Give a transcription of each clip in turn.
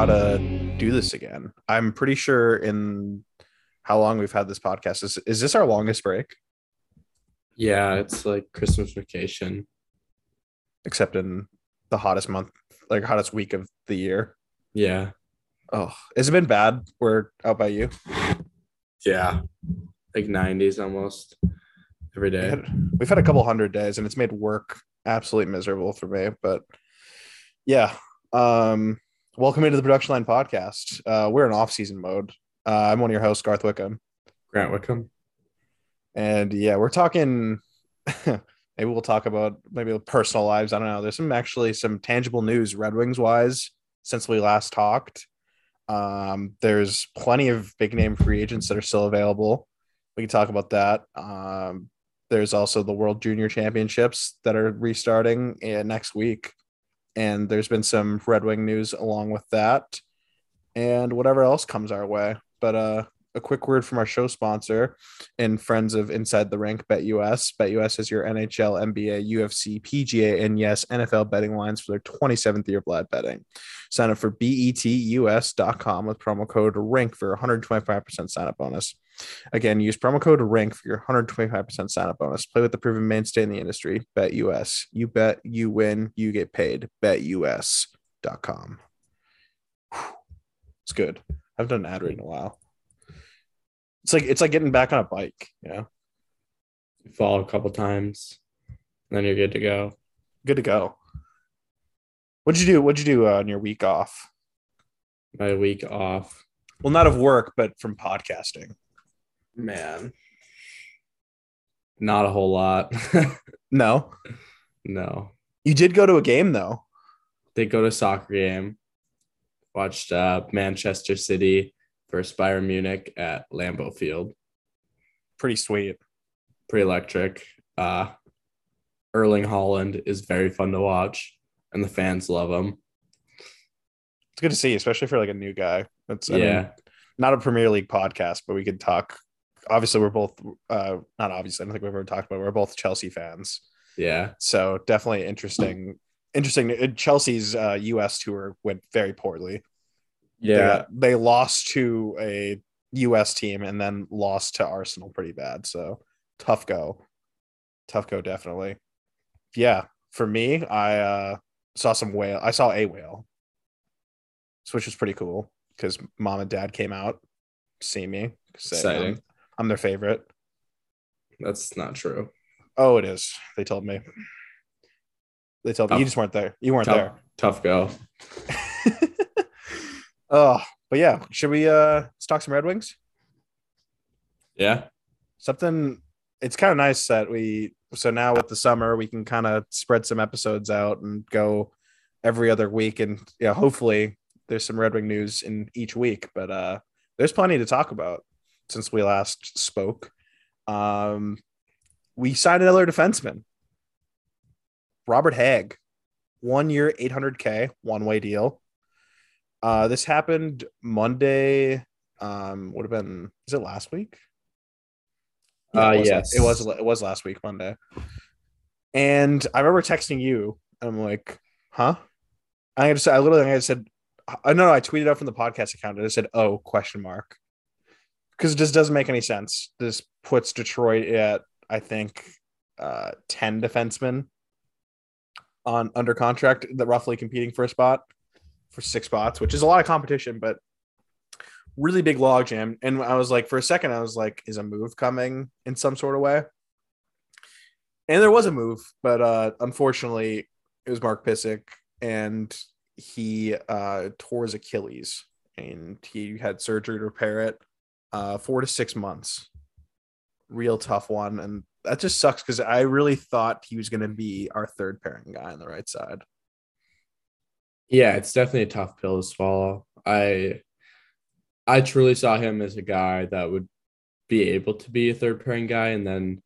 how to do this again. I'm pretty sure in how long we've had this podcast is is this our longest break Yeah, it's like Christmas vacation. except in the hottest month like hottest week of the year. Yeah. Oh, has it been bad? We're out by you. Yeah. Like 90s almost every day. We had, we've had a couple hundred days and it's made work absolutely miserable for me. But yeah. Um welcome into the production line podcast. Uh we're in off-season mode. Uh, I'm one of your hosts, Garth Wickham. Grant Wickham. And yeah, we're talking. maybe we'll talk about maybe personal lives. I don't know. There's some actually some tangible news Red Wings wise since we last talked. Um, there's plenty of big name free agents that are still available. We can talk about that. Um, there's also the World Junior Championships that are restarting uh, next week, and there's been some Red Wing news along with that, and whatever else comes our way. But uh, a quick word from our show sponsor and friends of Inside the Rink, BetUS. BetUS is your NHL, NBA, UFC, PGA, and yes, NFL betting lines for their 27th year of live betting. Sign up for betus.com with promo code RINK for 125% sign up bonus. Again, use promo code RANK for your 125% sign up bonus. Play with the proven mainstay in the industry, BetUS. You bet, you win, you get paid. BetUS.com. Whew. It's good. I haven't done an ad read in a while. It's like it's like getting back on a bike, you know. You fall a couple times, then you're good to go. Good to go. What'd you do? What'd you do uh, on your week off? My week off. Well, not of work, but from podcasting. Man. Not a whole lot. No, no. you did go to a game though. Did go to soccer game. Watched uh, Manchester City versus Bayern Munich at Lambeau Field. Pretty sweet. pretty electric. Uh, Erling Haaland is very fun to watch, and the fans love him. It's good to see, especially for like a new guy. That's I yeah, mean, not a Premier League podcast, but we could talk. Obviously, we're both uh, not obviously. I don't think we've ever talked about. It. We're both Chelsea fans, yeah, so definitely interesting. Interesting. Chelsea's uh, U.S. tour went very poorly. They, yeah. got- they lost to a U.S. team and then lost to Arsenal pretty bad. So tough go, tough go, definitely. Yeah, for me, I uh, saw some whale. I saw a whale, which was pretty cool because mom and dad came out see me. Exciting. I'm, their favorite. That's not true. Oh, it is. They told me. They told me you just weren't there. You weren't Tough, there. tough go. oh, but yeah, should we uh let's talk some Red Wings? Yeah, something it's kind of nice that we so now with the summer we can kind of spread some episodes out and go every other week and yeah hopefully there's some red wing news in each week but uh there's plenty to talk about since we last spoke um we signed another defenseman robert hagg one year 800k one way deal uh this happened monday um would have been is it last week Uh, it yes. it was it was last week Monday, and I remember texting you. And I'm like, huh? I just I literally I said, I know I tweeted out from the podcast account. and I said, oh question mark, because it just doesn't make any sense. This puts Detroit at I think uh, ten defensemen on under contract that roughly competing for a spot for six spots, which is a lot of competition, but really big logjam. And I was like, for a second, I was like, is a move coming in some sort of way? And there was a move, but uh, unfortunately, it was Mark Pysyk, and he uh, tore his Achilles, and he had surgery to repair it. Uh, four to six months, real tough one, and that just sucks because I really thought he was going to be our third pairing guy on the right side. yeah. It's definitely a tough pill to swallow. I, I truly saw him as a guy that would be able to be a third pairing guy, and then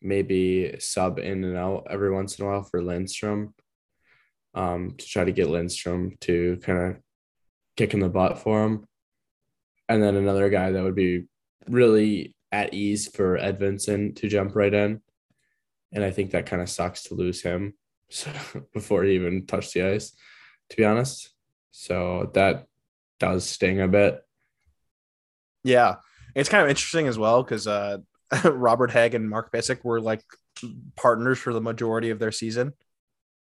maybe sub in and out every once in a while for Lindstrom, um, to try to get Lindstrom to kind of kick in the butt for him. And then another guy that would be really at ease for Ed to jump right in. And I think that kind of sucks to lose him so, before he even touched the ice, to be honest. So that does sting a bit. Yeah, it's kind of interesting as well because uh, Robert Hagg and Mark Pysyk were like partners for the majority of their season.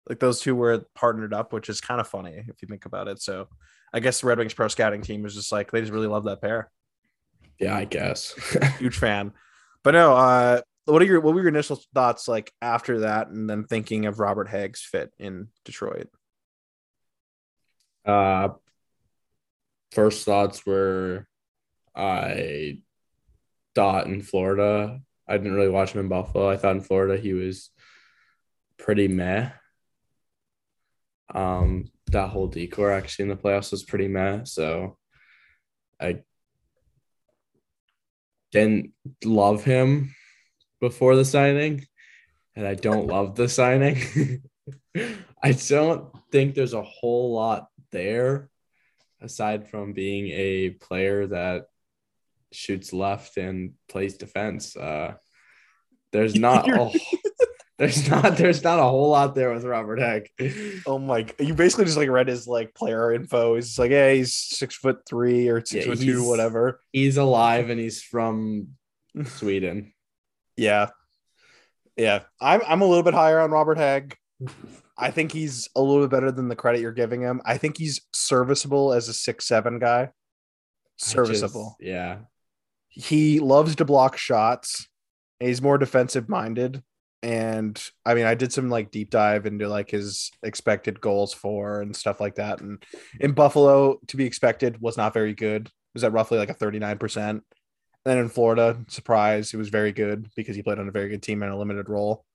Like those two were partnered up, which is kind of funny if you think about it. So I guess the Red Wings pro scouting team was just like they just really love that pair. Yeah, I guess. Huge fan. But no, uh what are your what were your initial thoughts like after that and then thinking of Robert Hagg's fit in Detroit? Uh first thoughts were I thought in Florida. I didn't really watch him in Buffalo. I thought in Florida he was pretty meh. Um, that whole decor actually in the playoffs was pretty meh. So I didn't love him before the signing, and I don't love the signing. I don't think there's a whole lot there aside from being a player that shoots left and plays defense. Uh, there's not a, there's not there's not a whole lot there with Robert Hagg. Oh my! You basically just like read his like player info. He's like, yeah, he's six foot three or six yeah, foot two, whatever. He's alive and he's from Sweden. Yeah, yeah. I'm I'm a little bit higher on Robert Hagg. I think he's a little bit better than the credit you're giving him. I think he's serviceable as a six seven guy. Serviceable. Just, yeah. He loves to block shots. He's more defensive minded. And I mean, I did some like deep dive into like his expected goals for and stuff like that. And in Buffalo, to be expected, was not very good. It was at roughly like a 39%. And Then in Florida, surprise, it was very good because he played on a very good team in a limited role.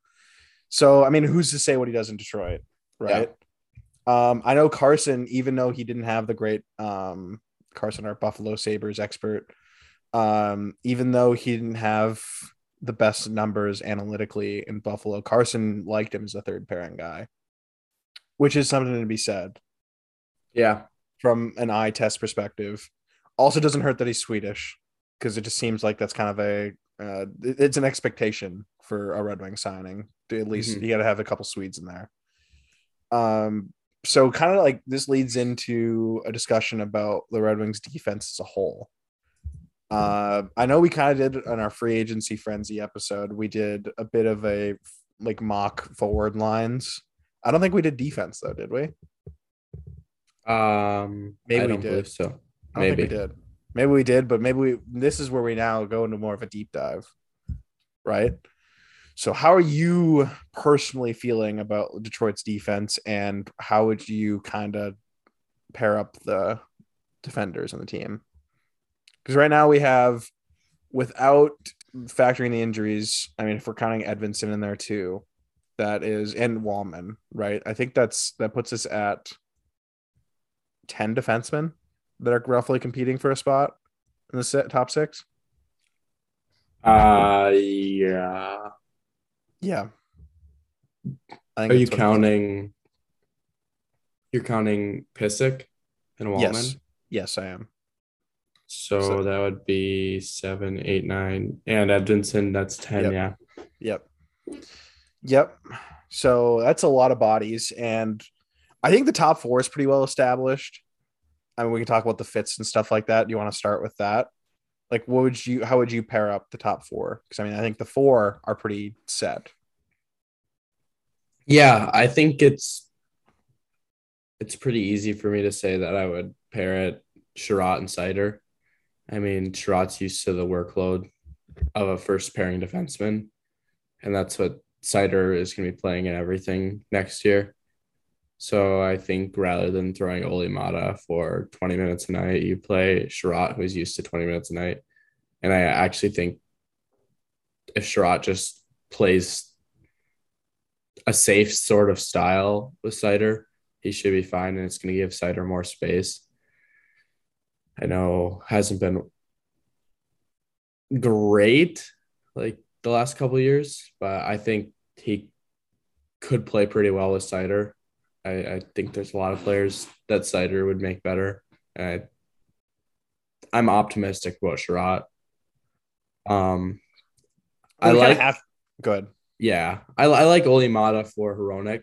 So, I mean, who's to say what he does in Detroit, right? Yeah. Um, I know Carson, even though he didn't have the great um, Carson, our Buffalo Sabres expert, um, even though he didn't have the best numbers analytically in Buffalo, Carson liked him as a third pairing guy, which is something to be said. Yeah. From an eye test perspective. Also, doesn't hurt that he's Swedish because it just seems like that's kind of a uh, it's an expectation for a Red Wing signing. At least mm-hmm. you got to have a couple Swedes in there. Um, so kind of like this leads into a discussion about the Red Wings defense as a whole. Uh, I know we kind of did on our free agency frenzy episode. We did a bit of a like mock forward lines. I don't think we did defense though, did we? Um, maybe we did. so. Maybe we did. Maybe we did, but maybe we. This is where we now go into more of a deep dive, right? So, how are you personally feeling about Detroit's defense, and how would you kind of pair up the defenders on the team? Because right now we have, without factoring the injuries, I mean, if we're counting Edvinsson in there too, that is, and Walman, right? I think that's that puts us at ten defensemen that are roughly competing for a spot in the set, top six. Uh, yeah. Yeah. Are you counting? You're counting Pysyk and Walman. Yes. Yes, I am. So, so, that would be seven, eight, nine, and Edvinsson. That's ten. Yep. Yeah. Yep. Yep. So that's a lot of bodies, and I think the top four is pretty well established. I mean, we can talk about the fits and stuff like that. Do you want to start with that? like what would you how would you pair up the top four because i mean i think the four are pretty set yeah i think it's it's pretty easy for me to say that i would pair it Chiarot and Seider. I mean, Chiarot's used to the workload of a first pairing defenseman, and that's what Seider is going to be playing in everything next year. So I think rather than throwing Olli Maatta for 20 minutes a night, you play Chiarot, who's used to 20 minutes a night. And I actually think if Chiarot just plays a safe sort of style with Seider, he should be fine, and it's going to give Seider more space. I know hasn't been great like the last couple years, but I think he could play pretty well with Seider. I, I think there's a lot of players that Seider would make better. I, I'm optimistic about Chiarot. Um, I like have good. Yeah, I, I like Olli Maatta for Hronek.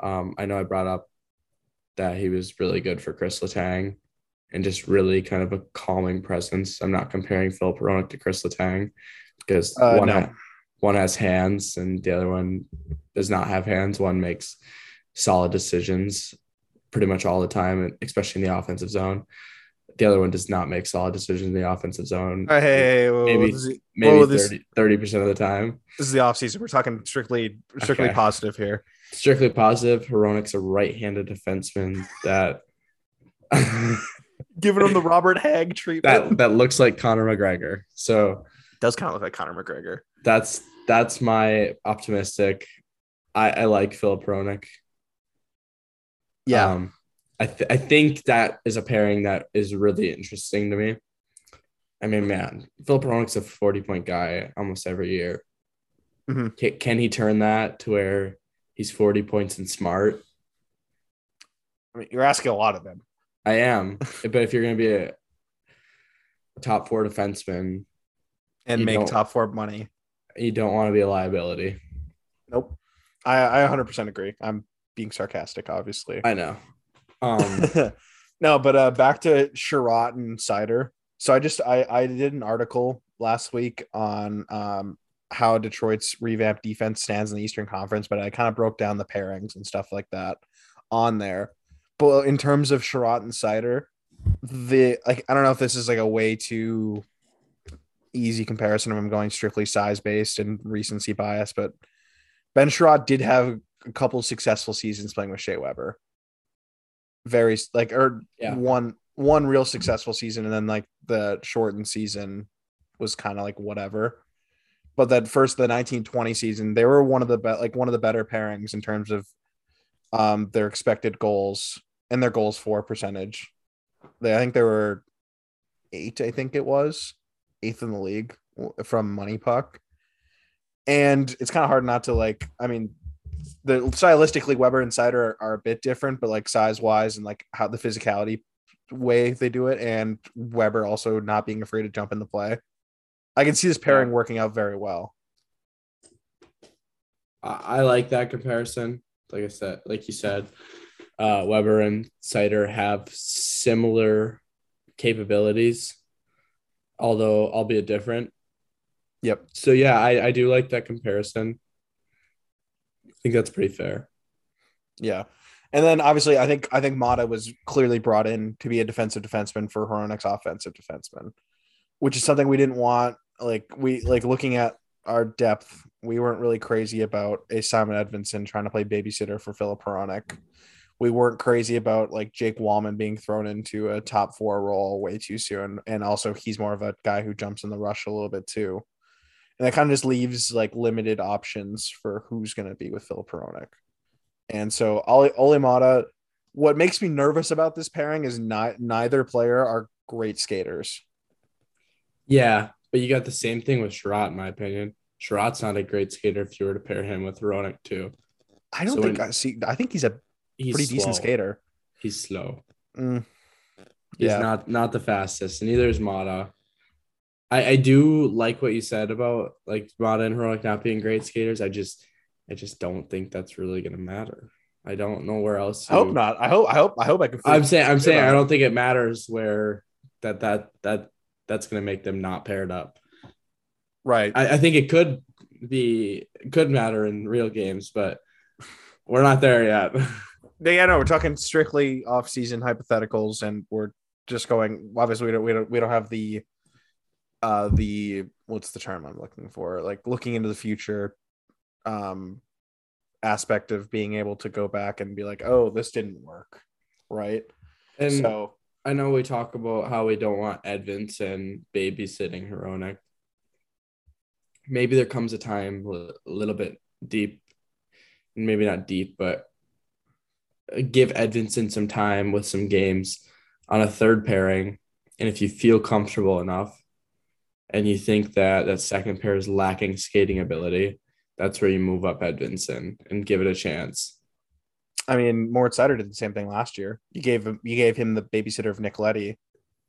Um, I know I brought up that he was really good for Chris Letang. And just really kind of a calming presence. I'm not comparing Philip Hronek to Chris Letang because Uh, one, no. ha- one has hands and the other one does not have hands. One makes solid decisions pretty much all the time, especially in the offensive zone. The other one does not make solid decisions in the offensive zone. Hey, hey, hey, whoa, Maybe- is, maybe 30 percent of the time. this is the off season. We're talking strictly strictly Okay. positive here. Strictly positive. Hronek's a right-handed defenseman that Giving him the Robert Hagg treatment. that that looks like Conor McGregor. So does kind of look like Conor McGregor. that's that's my optimistic. I, I like Philip Hronek. Yeah. Um, I th- I think that is a pairing that is really interesting to me. I mean, man, Philip Hronek's a forty point guy almost every year. Mhm. Can, can he turn that to where he's forty points and smart? I mean, you're asking a lot of them. I am, but if you're going to be a, top four defenseman, and make top four money. you don't want to be a liability. Nope. I, I 100% agree. I'm being sarcastic, obviously. I know. Um, no, but uh, back to Chiarot and Seider. So I just I I did an article last week on um how Detroit's revamped defense stands in the Eastern Conference, but I kind of broke down the pairings and stuff like that on there. But in terms of Chiarot and Seider, the like I don't know if this is like a way too easy comparison if I'm going strictly size based and recency bias, but Ben Chiarot did have a couple successful seasons playing with Shea Weber. Very like or Yeah. one one real successful season and then like the shortened season was kind of like whatever. But that first the 1920 season, they were one of the be- like one of the better pairings in terms of um their expected goals and their goals for percentage. They I think there were eight, I think it was eighth in the league from Money Puck. And it's kind of hard not to like, I mean, the stylistically Weber and Seider are, are a bit different, but like size wise and like how the physicality way they do it, and Weber also not being afraid to jump in the play. I can see this pairing working out very well. I like that comparison. Like I said, like you said, uh, Weber and Seider have similar capabilities, although albeit different. Yep. So yeah, I, I do like that comparison. I think that's pretty fair. Yeah. And then obviously I think I think Maatta was clearly brought in to be a defensive defenseman for Hronek's offensive defenseman, which is something we didn't want. Like we like looking at our depth, we weren't really crazy about a Simon Edvinsson trying to play babysitter for Philip Hronek. We weren't crazy about like Jake Walman being thrown into a top four role way too soon. And also he's more of a guy who jumps in the rush a little bit too. And that kind of just leaves like limited options for who's going to be with Philip Hronek. And so Olli, Olli Maatta, what makes me nervous about this pairing is not neither player are great skaters. Yeah, but you got the same thing with Chiarot, in my opinion. Chiarot's not a great skater if you were to pair him with Hronek too. I don't So think when- I see. I think he's a He's pretty decent skater. He's slow. Mm, He's Yeah. not not the fastest, and neither is Maatta. I, I do like what you said about like Maatta and Hronek not being great skaters. I just I just don't think that's really gonna matter. I don't know where else. I hope not. I hope. I hope. I hope I can. I'm saying I'm saying I don't think it matters where that that that that's gonna make them not paired up. right. I, I think it could be could matter in real games, but we're not there yet. yeah, no, we're talking strictly off-season hypotheticals, and we're just going. Obviously, we don't. We don't. We don't have the. Uh, the what's the term I'm looking for? Like looking into the future, um, aspect of being able to go back and be like, oh, this didn't work, right? and so I know we talk about how we don't want Edvinsson babysitting Hronek. Maybe there comes a time a little bit deep, maybe not deep, but give Edvinsson some time with some games on a third pairing. And if you feel comfortable enough and you think that that second pair is lacking skating ability, that's where you move up Edvinsson and give it a chance. I mean, Moritz Seider did the same thing last year. You gave him you gave him the babysitter of Nick Leddy,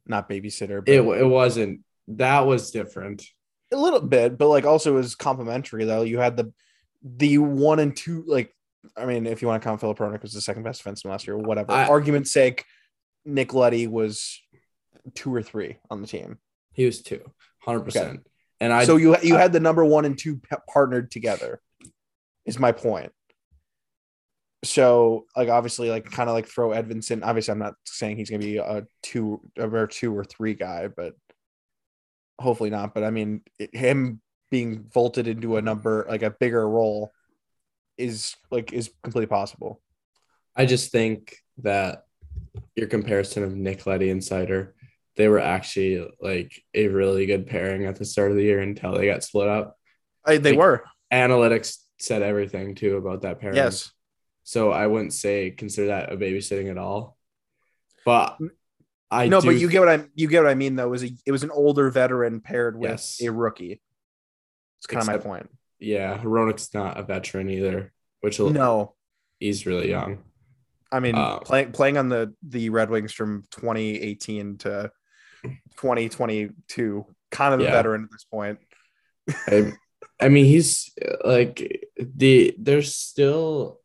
not babysitter, but It, it wasn't, that was different. a little bit, but like also was complimentary though. You had the the one and two, like I mean, if you want to count Philip Hronek was the second best defenseman last year, whatever. I- Argument's sake, Nick Leddy was two or three on the team. He was two, 100%. And I so you you I- had the number one and two partnered together. Is my point. So like obviously like kind of like throw Edvinsson. Obviously, I'm not saying he's gonna be a two or two or three guy, but hopefully not. But I mean, it- him being vaulted into a number like a bigger role is like is completely possible. I just think that your comparison of Nick Leddy and Seider, they were actually like a really good pairing at the start of the year until they got split up. I, they Like- were Analytics said everything too about that pairing. yes. So I wouldn't say consider that a babysitting at all. But I no, do but you get what I you get what I mean though. It was a it was an older veteran paired with Yes. a rookie. It's kind of my point. Yeah, Hronek's not a veteran either, which will, No, he's really young. I mean Uh, playing playing on the the Red Wings from 2018 to 2022, kind of a veteran at this point. I, I mean, he's like the there's still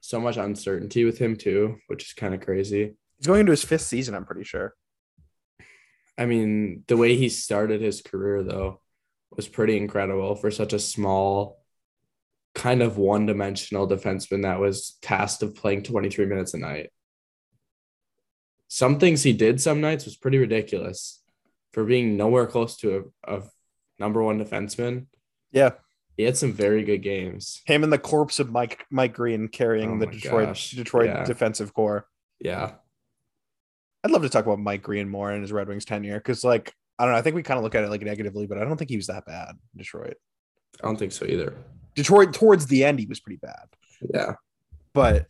so much uncertainty with him too, which is kind of crazy. He's going into his fifth season, I'm pretty sure. I mean, the way he started his career though was pretty incredible for such a small, kind of one-dimensional defenseman that was tasked of playing 23 minutes a night. Some things he did some nights was pretty ridiculous for being nowhere close to a, a number one defenseman. Yeah, He had some very good games. him and the corpse of Mike Mike Green carrying Oh the Detroit gosh, Detroit yeah. defensive core. Yeah. I'd love to talk about Mike Green more in his Red Wings tenure because, like, I don't know. I think we kind of look at it like negatively, but I don't think he was that bad. in Detroit, I don't think so either. Detroit towards the end, he was pretty bad. Yeah. but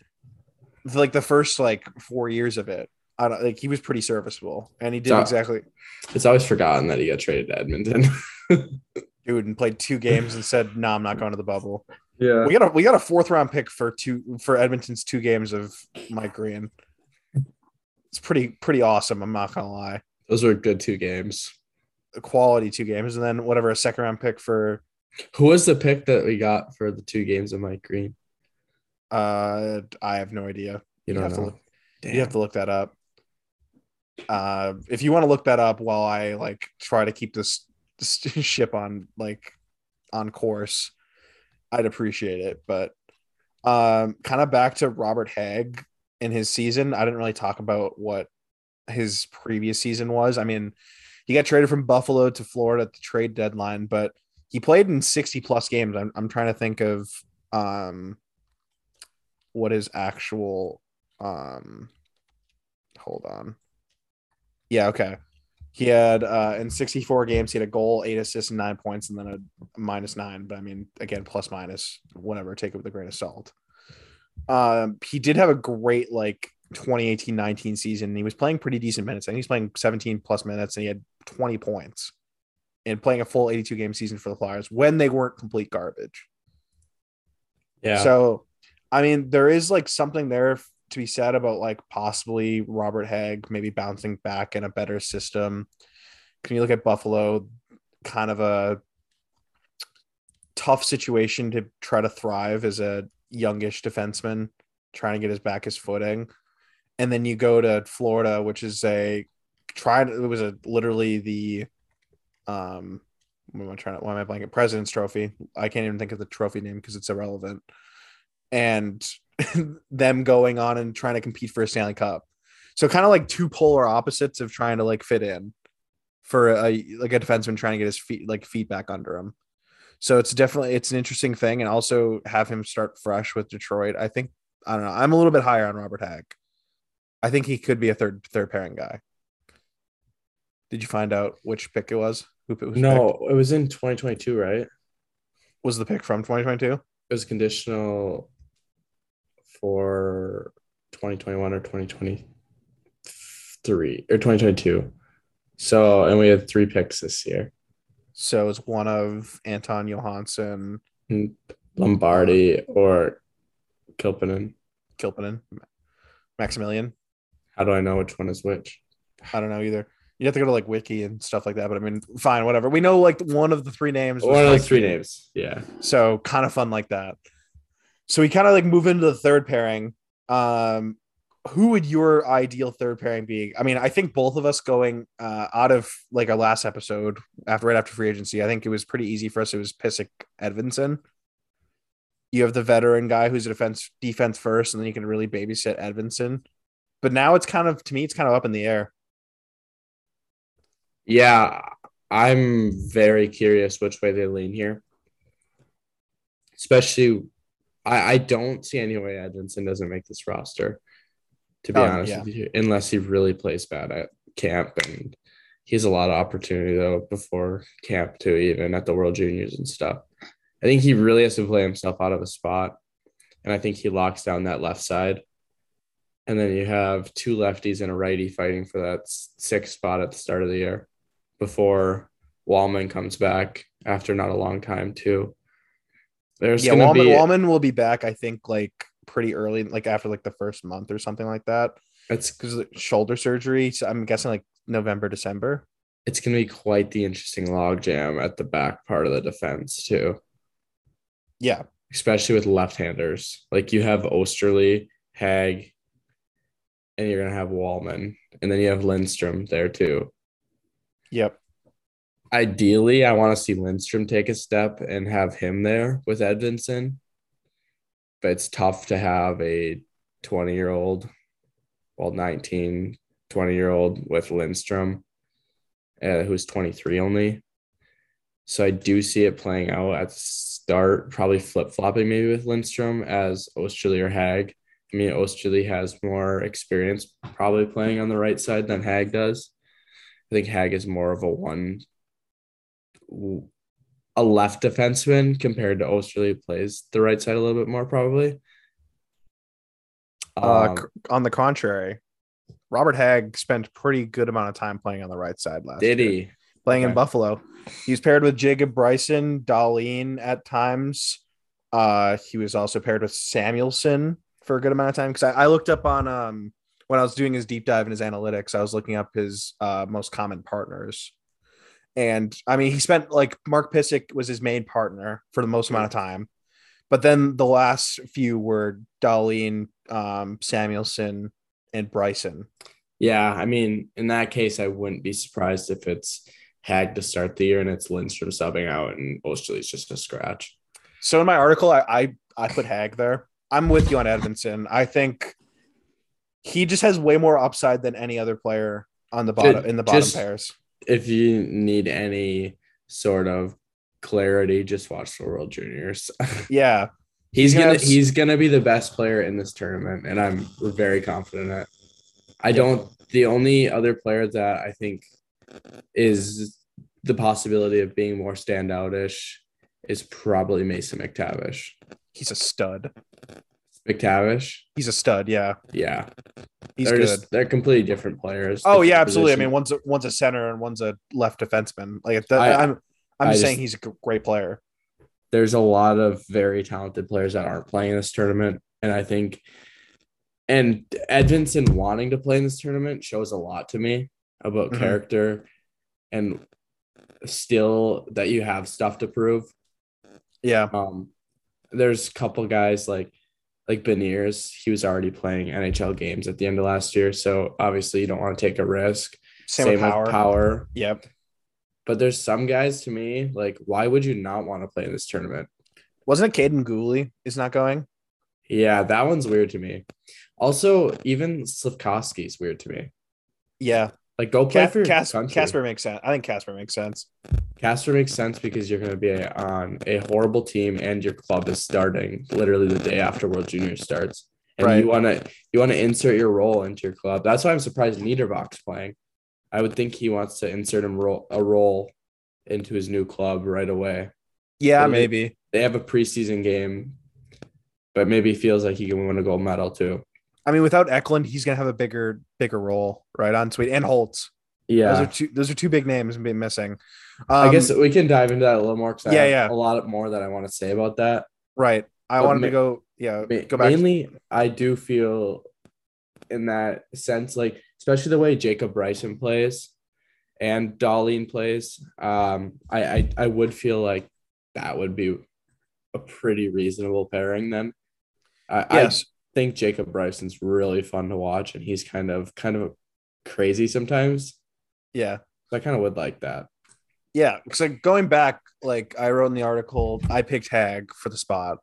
like the first like four years of it, I don't like he was pretty serviceable, and he did So- exactly It's always forgotten that he got traded to Edmonton. dude and played two games and said, "No, I'm not going to the bubble." yeah. We got a we got a fourth round pick for two for Edmonton's two games of Mike Green. It's pretty pretty awesome. I'm not gonna lie, Those were good two games. a quality two games, and then whatever a second round pick for Who was the pick that we got for the two games of Mike Green? uh I have no idea. You You don't have to know. look- You have to look that up. Uh, if you want to look that up while I like try to keep this, this ship on like on course, I'd appreciate it. But um, kind of back to Robert Hagg in his season. I didn't really talk about what his previous season was. I mean, he got traded from Buffalo to Florida at the trade deadline, but he played in 60 plus games. I'm, I'm trying to think of um, what his actual um, hold on. Yeah, okay. He had uh in 64 games, he had a goal, eight assists, and nine points, and then a minus nine. But I mean, again, plus minus, whatever, take it with a grain of salt. Um, he did have a great like 2018-19 season. and He was playing pretty decent minutes. I think he's playing 17 plus minutes, and he had 20 points and playing a full 82 game season for the Flyers when they weren't complete garbage. Yeah. So, I mean, there is like something there to be said about like possibly Robert Hagg maybe bouncing back in a better system. Can you look at Buffalo, kind of a tough situation to try to thrive as a youngish defenseman trying to get his back his footing, and then you go to Florida, which is a tried. It was a literally the um. What am I trying to? Why am I blanking? President's Trophy. I can't even think of the trophy name because it's irrelevant. And them going on and trying to compete for a Stanley Cup. So kind of like two polar opposites of trying to like fit in for a like a defenseman trying to get his feet like feet back under him. So it's definitely it's an interesting thing, and also have him start fresh with Detroit. I think I don't know. I'm a little bit higher on Robert Hagg. I think he could be a third third pairing guy. Did you find out which pick it was? Who it was? picked? no, it was in 2022, right? Was the pick from 2022. It was conditional for 2021 or 2023 or 2022. So, and we had three picks this year. So it's one of Anton Johansson, mm, Lombardi uh, or Kilpinen. Kilpinen, Maximilian. How do I know which one is which? I don't know either. You have to go to like wiki and stuff like that. But I mean, fine, whatever. We know like one of the three names. One of like, three names. Yeah. So kind of fun like that. So we kind of like move into the third pairing. Um, who would your ideal third pairing be? I mean, I think both of us going uh, out of like our last episode after right after free agency. I think it was pretty easy for us. It was Pysyk Edvinsson. You have the veteran guy who's a defense defense first, and then you can really babysit Edvinsson. But now it's kind of to me, it's kind of up in the air. Yeah, I'm very curious which way they lean here. Especially, I, I don't see any way Edvinsson doesn't make this roster to be Um, honest yeah. with you, unless he really plays bad at camp. And he has a lot of opportunity though before camp too, even at the World Juniors and stuff. I think he really has to play himself out of a spot. And I think he locks down that left side. And then you have two lefties and a righty fighting for that sixth spot at the start of the year before Walman comes back after not a long time too. There's yeah, Walman, be Walman will be back. I think like pretty early, like after like the first month or something like that, it's because shoulder surgery. So I'm guessing like November, December. it's gonna be quite the interesting logjam at the back part of the defense too. Yeah, especially with left-handers. Like you have Oesterle, Hagg, and you're gonna have Walman, and then you have Lindstrom there too. yep. Ideally, I want to see Lindstrom take a step and have him there with Edvinsson, but it's tough to have a 20 year old, well, 19, 20 year old with Lindstrom, uh, who's 23 only. So I do see it playing out at the start, probably flip flopping maybe with Lindstrom as Oesterle or Hagg. I mean, Oesterle has more experience probably playing on the right side than Hagg does. I think Hagg is more of a one, a left defenseman compared to Oesterle plays the right side a little bit more probably. Uh, Um, c- on the contrary, Robert Hagg spent pretty good amount of time playing on the right side last did year, he? playing in Buffalo. He's paired with Jacob Bryson, Dahlin at times. Uh, he was also paired with Samuelsson for a good amount of time because I, I looked up on um when I was doing his deep dive in his analytics, I was looking up his uh, most common partners. And I mean, he spent like Mark Pysyk was his main partner for the most amount of time. But then the last few were Dahlin, um, Samuelsson, and Bryson. Yeah, I mean, in that case, I wouldn't be surprised if it's Hagg to start the year and it's Lindstrom subbing out and Oesterle's just a scratch. So in my article, I I, I put Hagg there. I'm with you on Edvinsson. I think he just has way more upside than any other player on the bottom in the bottom Just- pairs. If you need any sort of clarity, just watch the World Juniors. Yeah, he's He's gonna gonna have s- he's gonna be the best player in this tournament, and I'm very confident in it. I don't. The only other player that I think is the possibility of being more standoutish is probably Mason McTavish. He's a stud. McTavish, He's a stud. Yeah, yeah, he's they're good. just they're completely different players. oh yeah, different absolutely. I mean, one's a, one's a center and one's a left defenseman. Like that, I- I'm I'm I just saying he's a great player. there's a lot of very talented players that aren't playing this tournament. And I think, and Edvinsson wanting to play in this tournament shows a lot to me about Mhm. character and still that you have stuff to prove. Yeah, Um, there's a couple guys like, like Beniers, he was already playing NHL games at the end of last year. So obviously you don't want to take a risk. same, with power. power. Yep. But there's some guys to me, like, why would you not want to play in this tournament? Wasn't it Kaiden Guhle is not going? Yeah, that one's weird to me. Also, even Slafkovsky is weird to me. Yeah, Like, go play Ca- for your Cas- country. Kasper makes sense. I think Kasper makes sense. Kasper makes sense because you're going to be on a horrible team and your club is starting literally the day after World Junior starts, and Right. you want to you want to insert your role into your club. That's why I'm surprised Niederbach's playing. I would think he wants to insert him role, a role into his new club right away. Yeah, maybe. They have a preseason game, but maybe he feels like he can win a gold medal too. I mean, without Eklund, he's gonna have a bigger, bigger role, right? On Sweet and Holtz. Yeah, Those are two. Those are two big names being missing. Um, I guess we can dive into that a little more because Yeah, I have yeah. a lot more that I want to say about that. right. I But wanted ma- to go. Yeah, Ma- go back. Mainly, I do feel in that sense, like especially the way Jacob Bryson plays and Dahlin plays. Um, I, I I would feel like that would be a pretty reasonable pairing. Then, I, yes. Think Jacob Bryson's really fun to watch, and he's kind of kind of crazy sometimes. Yeah. So I kind of would like that. Yeah. So going back, like I wrote in the article, I picked Hagg for the spot.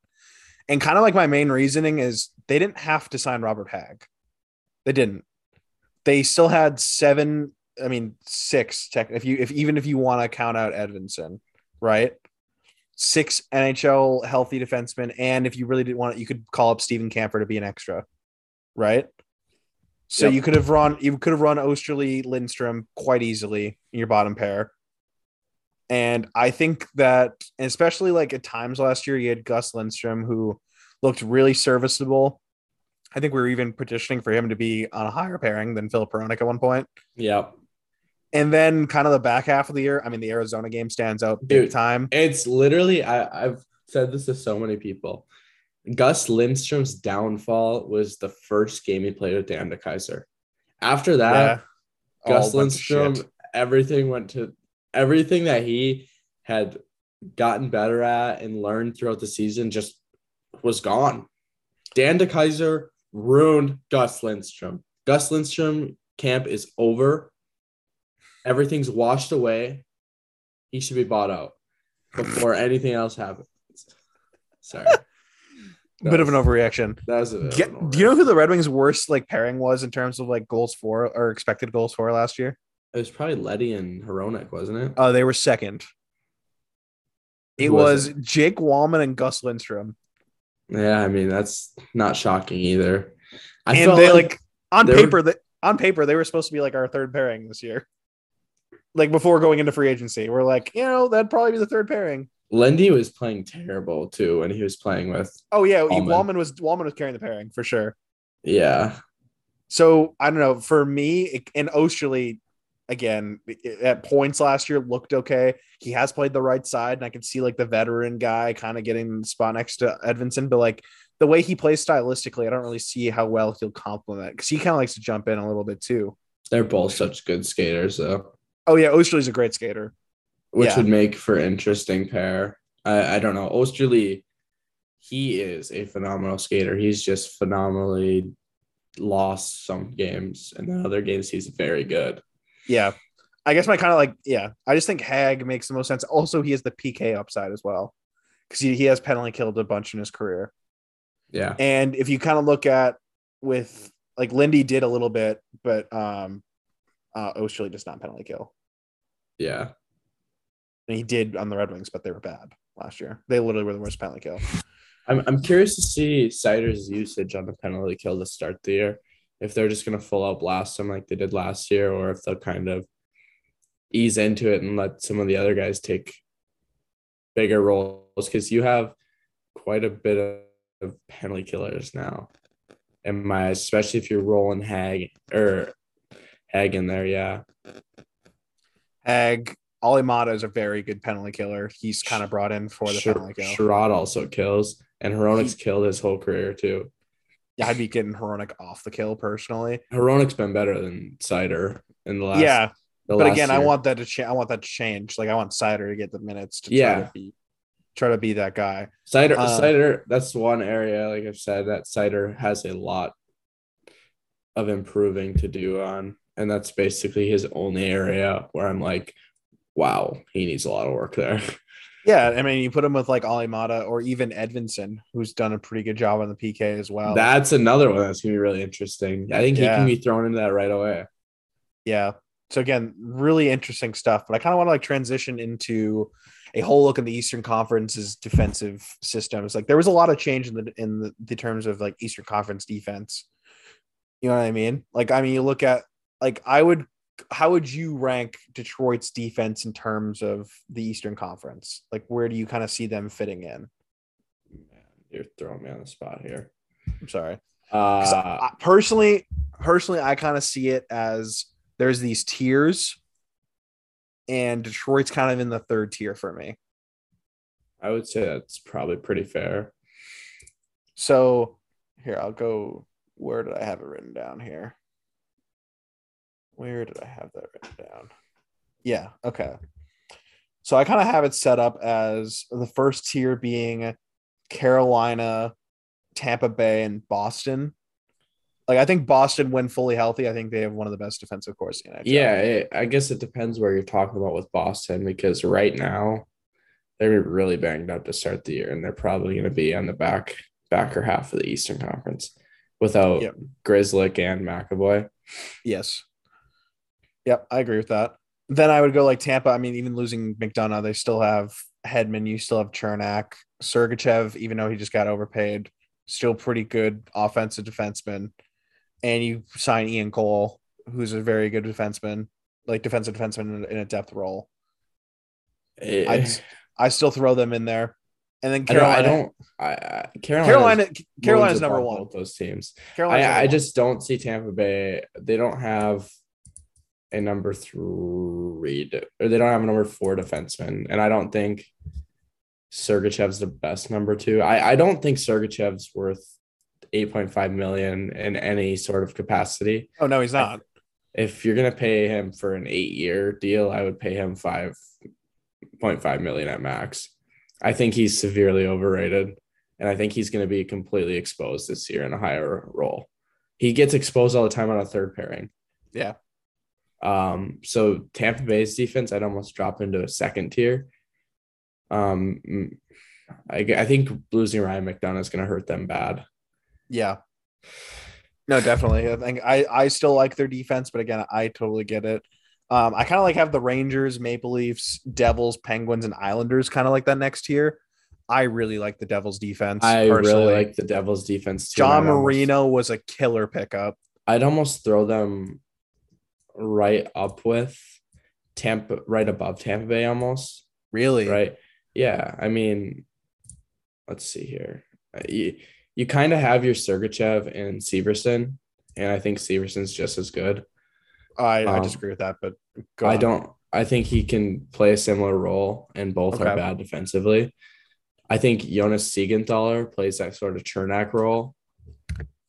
And kind of like my main reasoning is they didn't have to sign Robert Hagg. They didn't. They still had seven, I mean, six tech if you if even if you want to count out Edvinsson, right? Six NHL healthy defensemen. And if you really didn't want it, you could call up Steven Kampfer to be an extra, right? So Yep. you could have run you could have run Oesterle Lindstrom quite easily in your bottom pair. And I think that especially like at times last year, you had Gus Lindstrom who looked really serviceable. I think we were even petitioning for him to be on a higher pairing than Philip Hronek at one point. Yep. And then kind of the back half of the year, I mean, the Arizona game stands out big Dude. time. It's literally I, I've said this to so many people. Gus Lindstrom's downfall was the first game he played with Dan DeKeyser. After that, Yeah. Gus oh, All Lindstrom, everything went to everything that he had gotten better at and learned throughout the season just was gone. Dan DeKeyser ruined Gus Lindstrom. Gus Lindstrom camp is over. Everything's washed away. He should be bought out before anything else happens. Sorry. Bit of an overreaction. That was a Get- an do you know who the Red Wings' worst like pairing was in terms of like goals for or expected goals for last year? It was probably Leddy and Hronik, wasn't it? Oh, they were second. It Who was was Jake Walman and Gus Lindstrom. Yeah, I mean that's not shocking either. I and felt they like, on they were- paper that on paper they were supposed to be like our third pairing this year. Like before going into free agency, we're like, you know, that'd probably be the third pairing. Lindy was playing terrible too when he was playing with. Oh yeah, Walman. Walman was Walman was carrying the pairing for sure. Yeah, So I don't know. For me, it- and Oesterle, again, at points last year looked okay. He has played the right side, and I can see like the veteran guy kind of getting the spot next to Edvinsson. But like the way he plays stylistically, I don't really see how well he'll complement because he kind of likes to jump in a little bit too. they're both such good skaters though, Oh yeah, Oesterle's a great skater. which Yeah. would make for interesting pair. I I don't know. Oesterle, he is a phenomenal skater. He's just phenomenally lost some games, and then other games he's very good. Yeah. I guess my kind of like, yeah, I just think Hagg makes the most sense. Also, he has the PK upside as well because he, he has penalty killed a bunch in his career. Yeah, And if you kind of look at with like Lindy did a little bit, but um uh Oesterle does not penalty kill. Yeah. And he did on the Red Wings, but they were bad last year. They literally were the worst penalty kill. I'm I'm curious to see Seider's usage on the penalty kill to start the year. If they're just gonna full out blast him like they did last year, or if they'll kind of ease into it and let some of the other guys take bigger roles. Because you have quite a bit of, of penalty killers now. In my especially if you're rolling Hagg or Hagg in there, yeah. Hagg, Olli Maatta is a very good penalty killer. He's kind of brought in for the Sher- penalty kill. Chiarot also kills, and Hronek's killed his whole career too. Yeah, I'd be getting Hronek off the kill personally. Hronek's been better than Seider in the last. yeah, the but last again, I want that to change. I want that to change. Like I want Seider to get the minutes to try Yeah. to be try to be that guy. cider. uh, cider. That's one area, like I've said, that Seider has a lot of improving to do on, and that's basically his only area where I'm like, wow, he needs a lot of work there. Yeah, I mean, you put him with like Olli Maatta or even Edvinsson, who's done a pretty good job on the PK as well. That's another one that's gonna be really interesting. I think he Yeah. can be thrown into that right away. yeah. So again, really interesting stuff. But I kind of want to like transition into a whole look at the Eastern Conference's defensive systems. Like there was a lot of change in the in the, the terms of like Eastern Conference defense. You know what I mean? Like I mean, you look at like I would. How would you rank Detroit's defense in terms of the Eastern Conference? Like where do you kind of see them fitting in? Man, you're throwing me on the spot here. I'm sorry. Uh, I- personally, personally, I kind of see it as there's these tiers, and Detroit's kind of in the third tier for me. I would say that's probably pretty fair. So here, I'll go. Where did I have it written down here? Where did I have that written down? Yeah, okay. So I kind of have it set up as the first tier being Carolina, Tampa Bay and Boston. Like I think Boston, when fully healthy, I think they have one of the best defensive cores in the NHL. Yeah, it, I guess it depends where you're talking about with Boston because right now they're really banged up to start the year, and they're probably going to be on the back backer half of the Eastern Conference without Yep. Grzelcyk and McAvoy. Yes. Yep, I agree with that. Then I would go like Tampa. I mean, even losing McDonagh, they still have Hedman. You still have Cernak, Sergachev, even though he just got overpaid, still pretty good offensive defenseman. And you sign Ian Cole, who's a very good defenseman, like defensive defenseman in, a depth role. Eh, I'd, I still throw them in there. And then Carolina, I don't. I Carolina, don't. I, I, Carolina. Carolina, Carolina's number one. Both those teams. Carolina's I, I just don't see Tampa Bay. They don't have a number three, or they don't have a number four defenseman, and I don't think Sergachev's the best number two. I, I don't think Sergachev's worth eight point five million in any sort of capacity. oh no, he's not. If you're gonna pay him for an eight year deal, I would pay him five point five million at max. I think he's severely overrated, and I think he's gonna be completely exposed this year in a higher role. He gets exposed all the time on a third pairing. Yeah. Um, so Tampa Bay's defense, I'd almost drop into a second tier. Um, I, I think losing Ryan McDonagh is going to hurt them bad. Yeah. No, definitely. I think I I still like their defense, but again, I totally get it. Um, I kind of like have the Rangers, Maple Leafs, Devils, Penguins, and Islanders kind of like that next tier. I really like the Devils defense. I personally. really like the Devils defense too. John Marino was a killer pickup. I'd almost throw them right up with Tampa, right above Tampa Bay, almost. Really, Right? Yeah. I mean, let's see here. Uh, You, you kind of have your Sergachev and Severson, and I think Severson's just as good. I, I Um, disagree with that, but go I on. don't. I think he can play a similar role, and both Okay. are bad defensively. I think Jonas Siegenthaler plays that sort of Cernak role.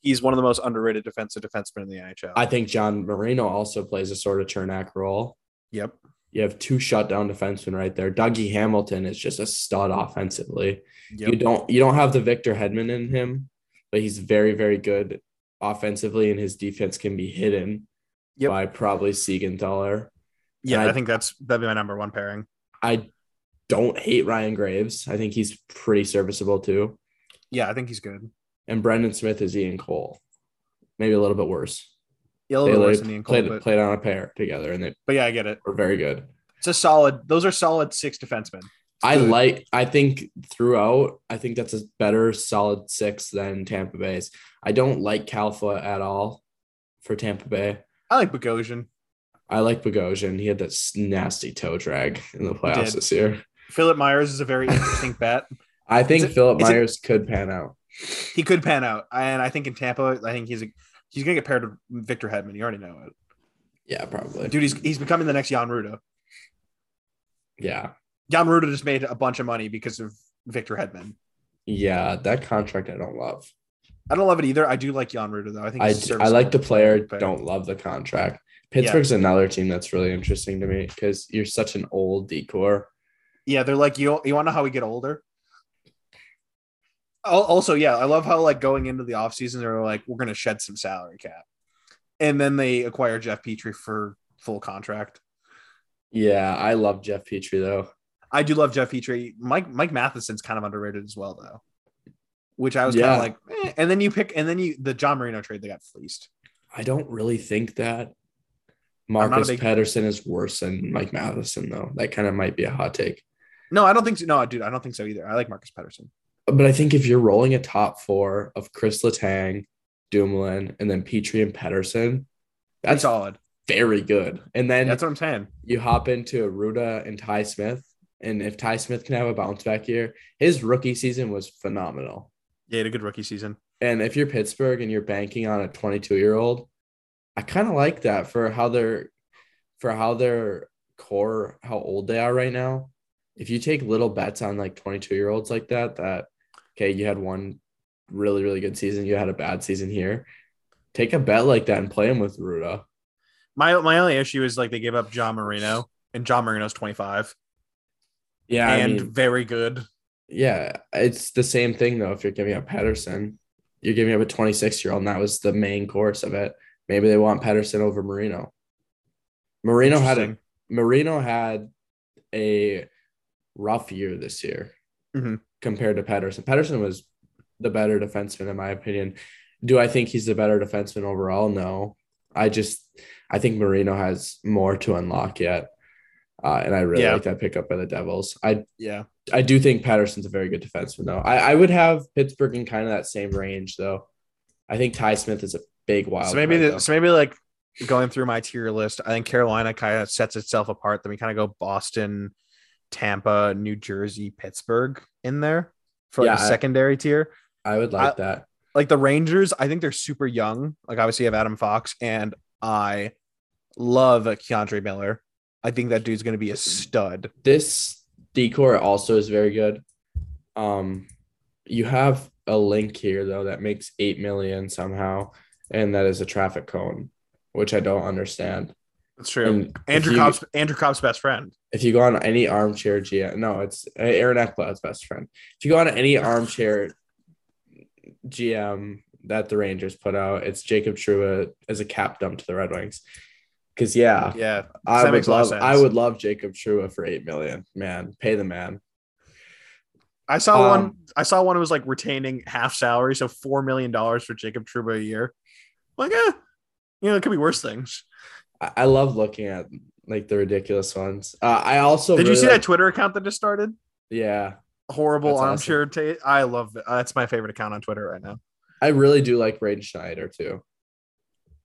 He's one of the most underrated defensive defensemen in the NHL. I think John Marino also plays a sort of Cernak role. yep. You have two shutdown defensemen right there. Dougie Hamilton is just a stud offensively. Yep. You don't you don't have the Victor Hedman in him, but he's very very good offensively, and his defense can be hidden Yep. by probably Siegenthaler. yeah, I, I- think that's that'd be my number one pairing. I don't hate Ryan Graves. I think he's pretty serviceable too. Yeah, I think he's good. And Brendan Smith is Ian Cole, maybe a little bit worse. Yeah, a They little bit worse than Ian Cole, played, but, played on a pair together, and they but yeah, I get it. were very good. It's a solid. Those are solid six defensemen. I like. I think throughout, I think that's a better solid six than Tampa Bay's. I don't like Cal Foote at all for Tampa Bay. I like Bogosian. I like Bogosian. He had that nasty toe drag in the playoffs this year. Philippe Myers is a very interesting bet. I think Philip is it- Myers could pan out. He could pan out, and I think in Tampa, I think he's a, he's gonna get paired with Victor Hedman. You already know it, Yeah, probably. dude. He's he's becoming the next Jan Rutta. Yeah, Jan Rutta just made a bunch of money because of Victor Hedman. yeah. That contract I don't love. I don't love it either. I do like Jan Rutta though. I think I, like the player. player. Don't love the contract. Pittsburgh's another team that's really interesting to me because you're such an old decor. Yeah, they're like you. You want to know how we get older? Al- Also, yeah, I love how like going into the offseason, they're like, we're gonna shed some salary cap, and then they acquire Jeff Petry for full contract. Yeah, I love Jeff Petry though. I do love Jeff Petry. Mike Mike Matheson's kind of underrated as well, though. Which I was kind Yeah. of like, eh. and then you pick, and then you the John Marino trade they got fleeced. I don't really think that Marcus big- Pettersson is worse than Mike Matheson though. That kind of might be a hot take. No, I don't think so. No, dude, I don't think so either. I like Marcus Pettersson. But I think if you're rolling a top four of Chris Letang, Dumoulin, and then Petry and Pettersson, That's solid. very good. And then That's what I'm saying. you hop into Rutta and Ty Smith. And if Ty Smith can have a bounce back year, his rookie season was phenomenal. Yeah, he had a good rookie season. And if you're Pittsburgh and you're banking on a 22 year old, I kind of like that for how they're for how their core, how old they are right now. If you take little bets on like 22 year olds like that, that okay, you had one really, really good season, you had a bad season here. Take a bet like that and play him with Rutta. My my only issue is like they gave up John Marino, and John Marino's 25 Yeah, and I mean, very good. yeah, it's the same thing though. If you're giving up Pettersson, you're giving up a 26 year old, and that was the main course of it. Maybe they want Pettersson over Marino. Marino had a Marino had a rough year this year Mhm. Compared to Pettersson. Pettersson was the better defenseman in my opinion. Do I think he's the better defenseman overall? No. I just I think Marino has more to unlock yet. Uh, and I really Yeah. like that pickup by the Devils. I Yeah. I do think Pettersson's a very good defenseman though. I, I would have Pittsburgh in kind of that same range though. I think Ty Smith is a big wild. so maybe the, so maybe like going through my tier list, I think Carolina kind of sets itself apart. Then we kind of go Boston, Tampa, New Jersey, Pittsburgh in there for like Yeah, a I- secondary tier. I would like that. Like the Rangers, I think they're super young. Like obviously you have Adam Fox, and I love K'Andre Miller. I think that dude's gonna be a stud. this decor also is very good. Um, you have a link here though that makes eight million somehow, and that is a traffic cone, which I don't understand. That's true. And Andrew you, Cobb's Andrew Copp's best friend. if you go on any armchair GM, no, it's Aaron Ekblad's best friend. If you go on any armchair GM that the Rangers put out, it's Jacob Trouba as a cap dump to the Red Wings. Because yeah, Yeah, I would makes a lot of love I would love Jacob Trouba for eight million. Man, pay the man. I saw one. Um, I saw one who was like retaining half salary, so four million dollars for Jacob Trouba a year. Like, eh, you know, it could be worse things. I, love looking at like the ridiculous ones. Uh, I also Did you see like- that Twitter account that just started? Yeah, Horrible armchair tape. I love it. Uh, that's my favorite account on Twitter right now. I really do like Braden Schneider too.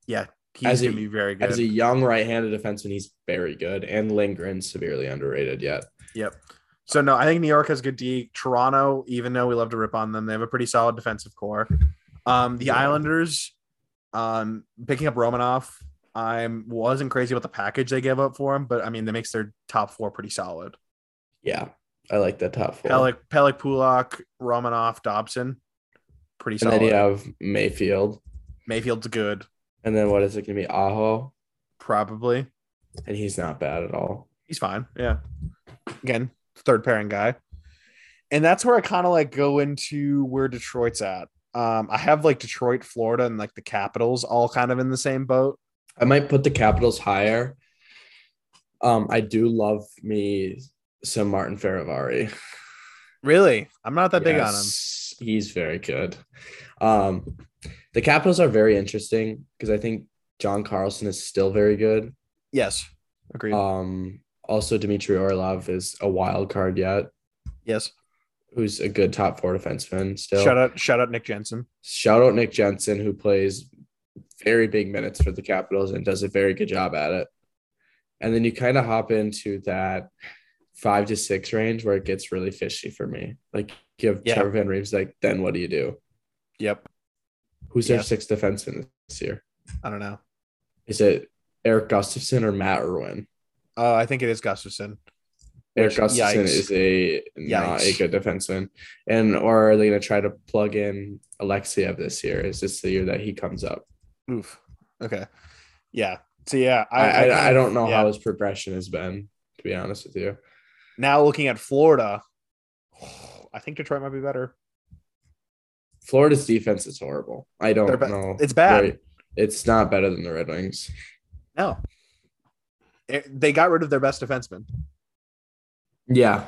Yeah, he's As a- gonna be very good. As a young right-handed defenseman, he's very good, and Lindgren severely underrated yet. Yep. So no, I think New York has good D. Toronto, even though we love to rip on them, they have a pretty solid defensive core. Um, the Yeah. Islanders, um, picking up Romanov, I wasn't crazy about the package they gave up for him, but I mean, that makes their top four pretty solid. Yeah, I like that top four. Pelech, Pelech, Pulock, Romanov, Dobson, pretty solid. and then you have Mayfield, Mayfield's good, and then what is it going to be? Aho, probably. and he's not bad at all. He's fine. Yeah. Again, third pairing guy. And that's where I kind of like go into where Detroit's at. Um, I have like Detroit, Florida, and like the Capitals all kind of in the same boat. I might put the Capitals higher. Um, I do love me some Martin Fehervary. Really? I'm not that big on him. He's very good. Um, the Capitals are very interesting because I think John Carlson is still very good. Yes. Agreed. Um, also Dmitry Orlov is a wild card yet, yes. who's a good top four defenseman still. Shout out, shout out Nick Jensen. Shout out Nick Jensen, who plays very big minutes for the Capitals and does a very good job at it. And then you kind of hop into that five to six range where it gets really fishy for me. Like you have Yeah. Trevor Van Reeves, like then what do you do? Yep. Who's their Yes. sixth defenseman this year? I don't know. Is it Eric Gustafsson or Matt Irwin? Uh, I think it is Gustafsson. Eric Which- Gustafsson yikes. is a not a good defenseman. And or are they gonna try to plug in Alexeyev this year? Is this the year that he comes up? Oof. Okay. Yeah. So yeah, I I, kind I, don't know yeah. how his progression has been, to be honest with you. Now looking at Florida, I think Detroit might be better. Florida's defense is horrible. I don't ba- know. it's bad. It's not better than the Red Wings. No. It- they got rid of their best defenseman. Yeah.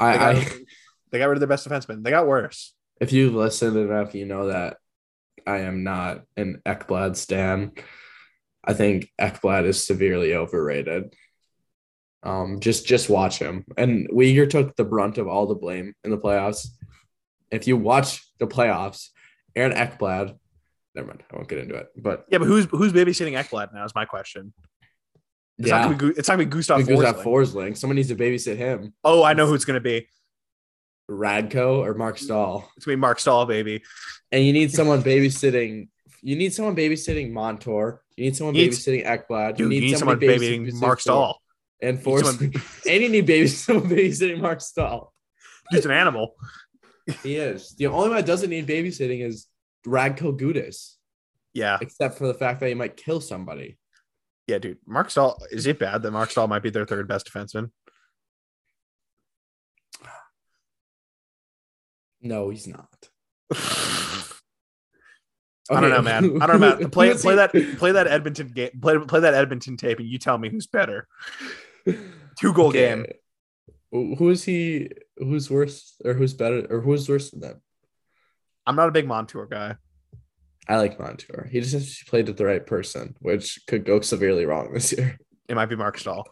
They got, I, I they got rid of their best defenseman. They got worse. if you've listened enough, you know that I am not an Ekblad stan. I think Ekblad is severely overrated. Um, just just watch him. And Weegar took the brunt of all the blame in the playoffs. If you watch the playoffs, Aaron Ekblad, never mind, I won't get into it. But Yeah, but who's who's babysitting Ekblad now? Is my question. It's yeah, not gonna be. It's not gonna be Gustav that Forsling. Forsling, someone needs to babysit him. Oh, I know who it's gonna be. Radko or Marc Staal. It's gonna be Marc Staal, baby. And you need someone babysitting. You need someone babysitting Montour. You need someone You babysitting Ekblad. Dude, you need, someone babysitting babysitting Marc Staal. and need force. someone- and you need baby someone babysitting Marc Staal. Dude's an animal. He is the only one that doesn't need babysitting is Radko Gudas, Yeah, except for the fact that he might kill somebody. yeah, dude. Marc Staal. Is it bad that Marc Staal might be their third best defenseman? No, he's not. I don't know, man. I don't know, man. Play play that play that Edmonton game. Play play that Edmonton tape, and you tell me who's better. Two goal Okay. game. Who is he? Who's worse or who's better or who's worse than them? I'm not a big Montour guy. I like Montour. He just has to play with the right person, which could go severely wrong this year. It might be Marc Staal.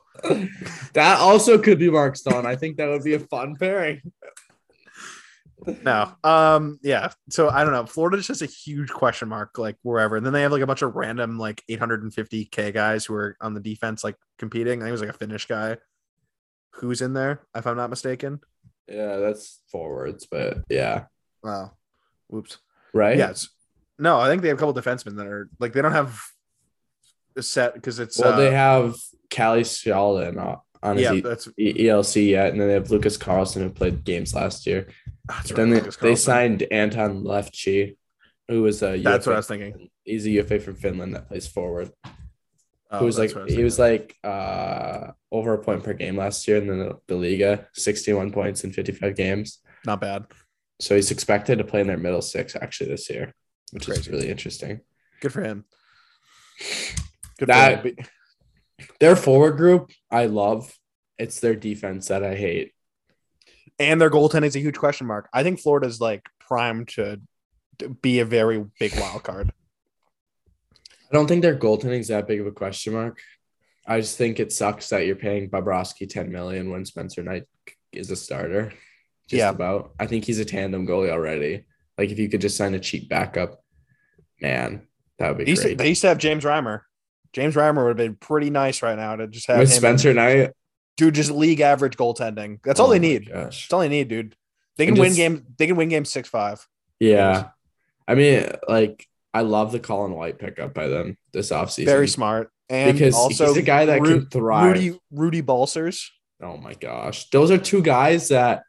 that also could be Mark Stone. I think that would be a fun pairing. No. Um. Yeah. So I don't know. Florida's just a huge question mark, like wherever. And then they have like a bunch of random like 850k guys who are on the defense, like competing. I think it was like a Finnish guy who's in there, if I'm not mistaken. Yeah, that's forwards, but yeah, Wow. Whoops. right. Yes. No, I think they have a couple defensemen that are like they don't have a set because it's Well, uh, they have Callie Shalin on his E- that's E- ELC yet, and then they have Lucas Carlsson who played games last year. that's then they, they signed Anton Levtchi, who was a That's what I was thinking. He's a UFA from Finland that plays forward. Oh, who was like I he was like uh over a point per game last year in the, the Liiga, 61 points in 55 games. not bad. So he's expected to play in their middle six actually this year, which is really interesting. Good for him. Good That- for him. Their forward group, I love. It's their defense that I hate. and their goaltending is a huge question mark. I think Florida's like primed to be a very big wild card. I don't think their goaltending is that big of a question mark. I just think it sucks that you're paying Bobrovsky 10 million when Spencer Knight is a starter. Just Yeah. about. I think he's a tandem goalie already. Like if you could just sign a cheap backup, man, that would be They used, to, great. they used to have James Reimer. James Reimer would have been pretty nice right now to just have With Spencer Knight, dude just league average goaltending. That's all oh they need. Gosh. That's all they need, dude. They can And win game. They can win game six five. Yeah. I mean, like, I love the Colin White pickup by them this offseason. Very smart. And because also he's a guy that Ru- can thrive. Rudy Rudy Balcers. Oh my gosh. Those are two guys that,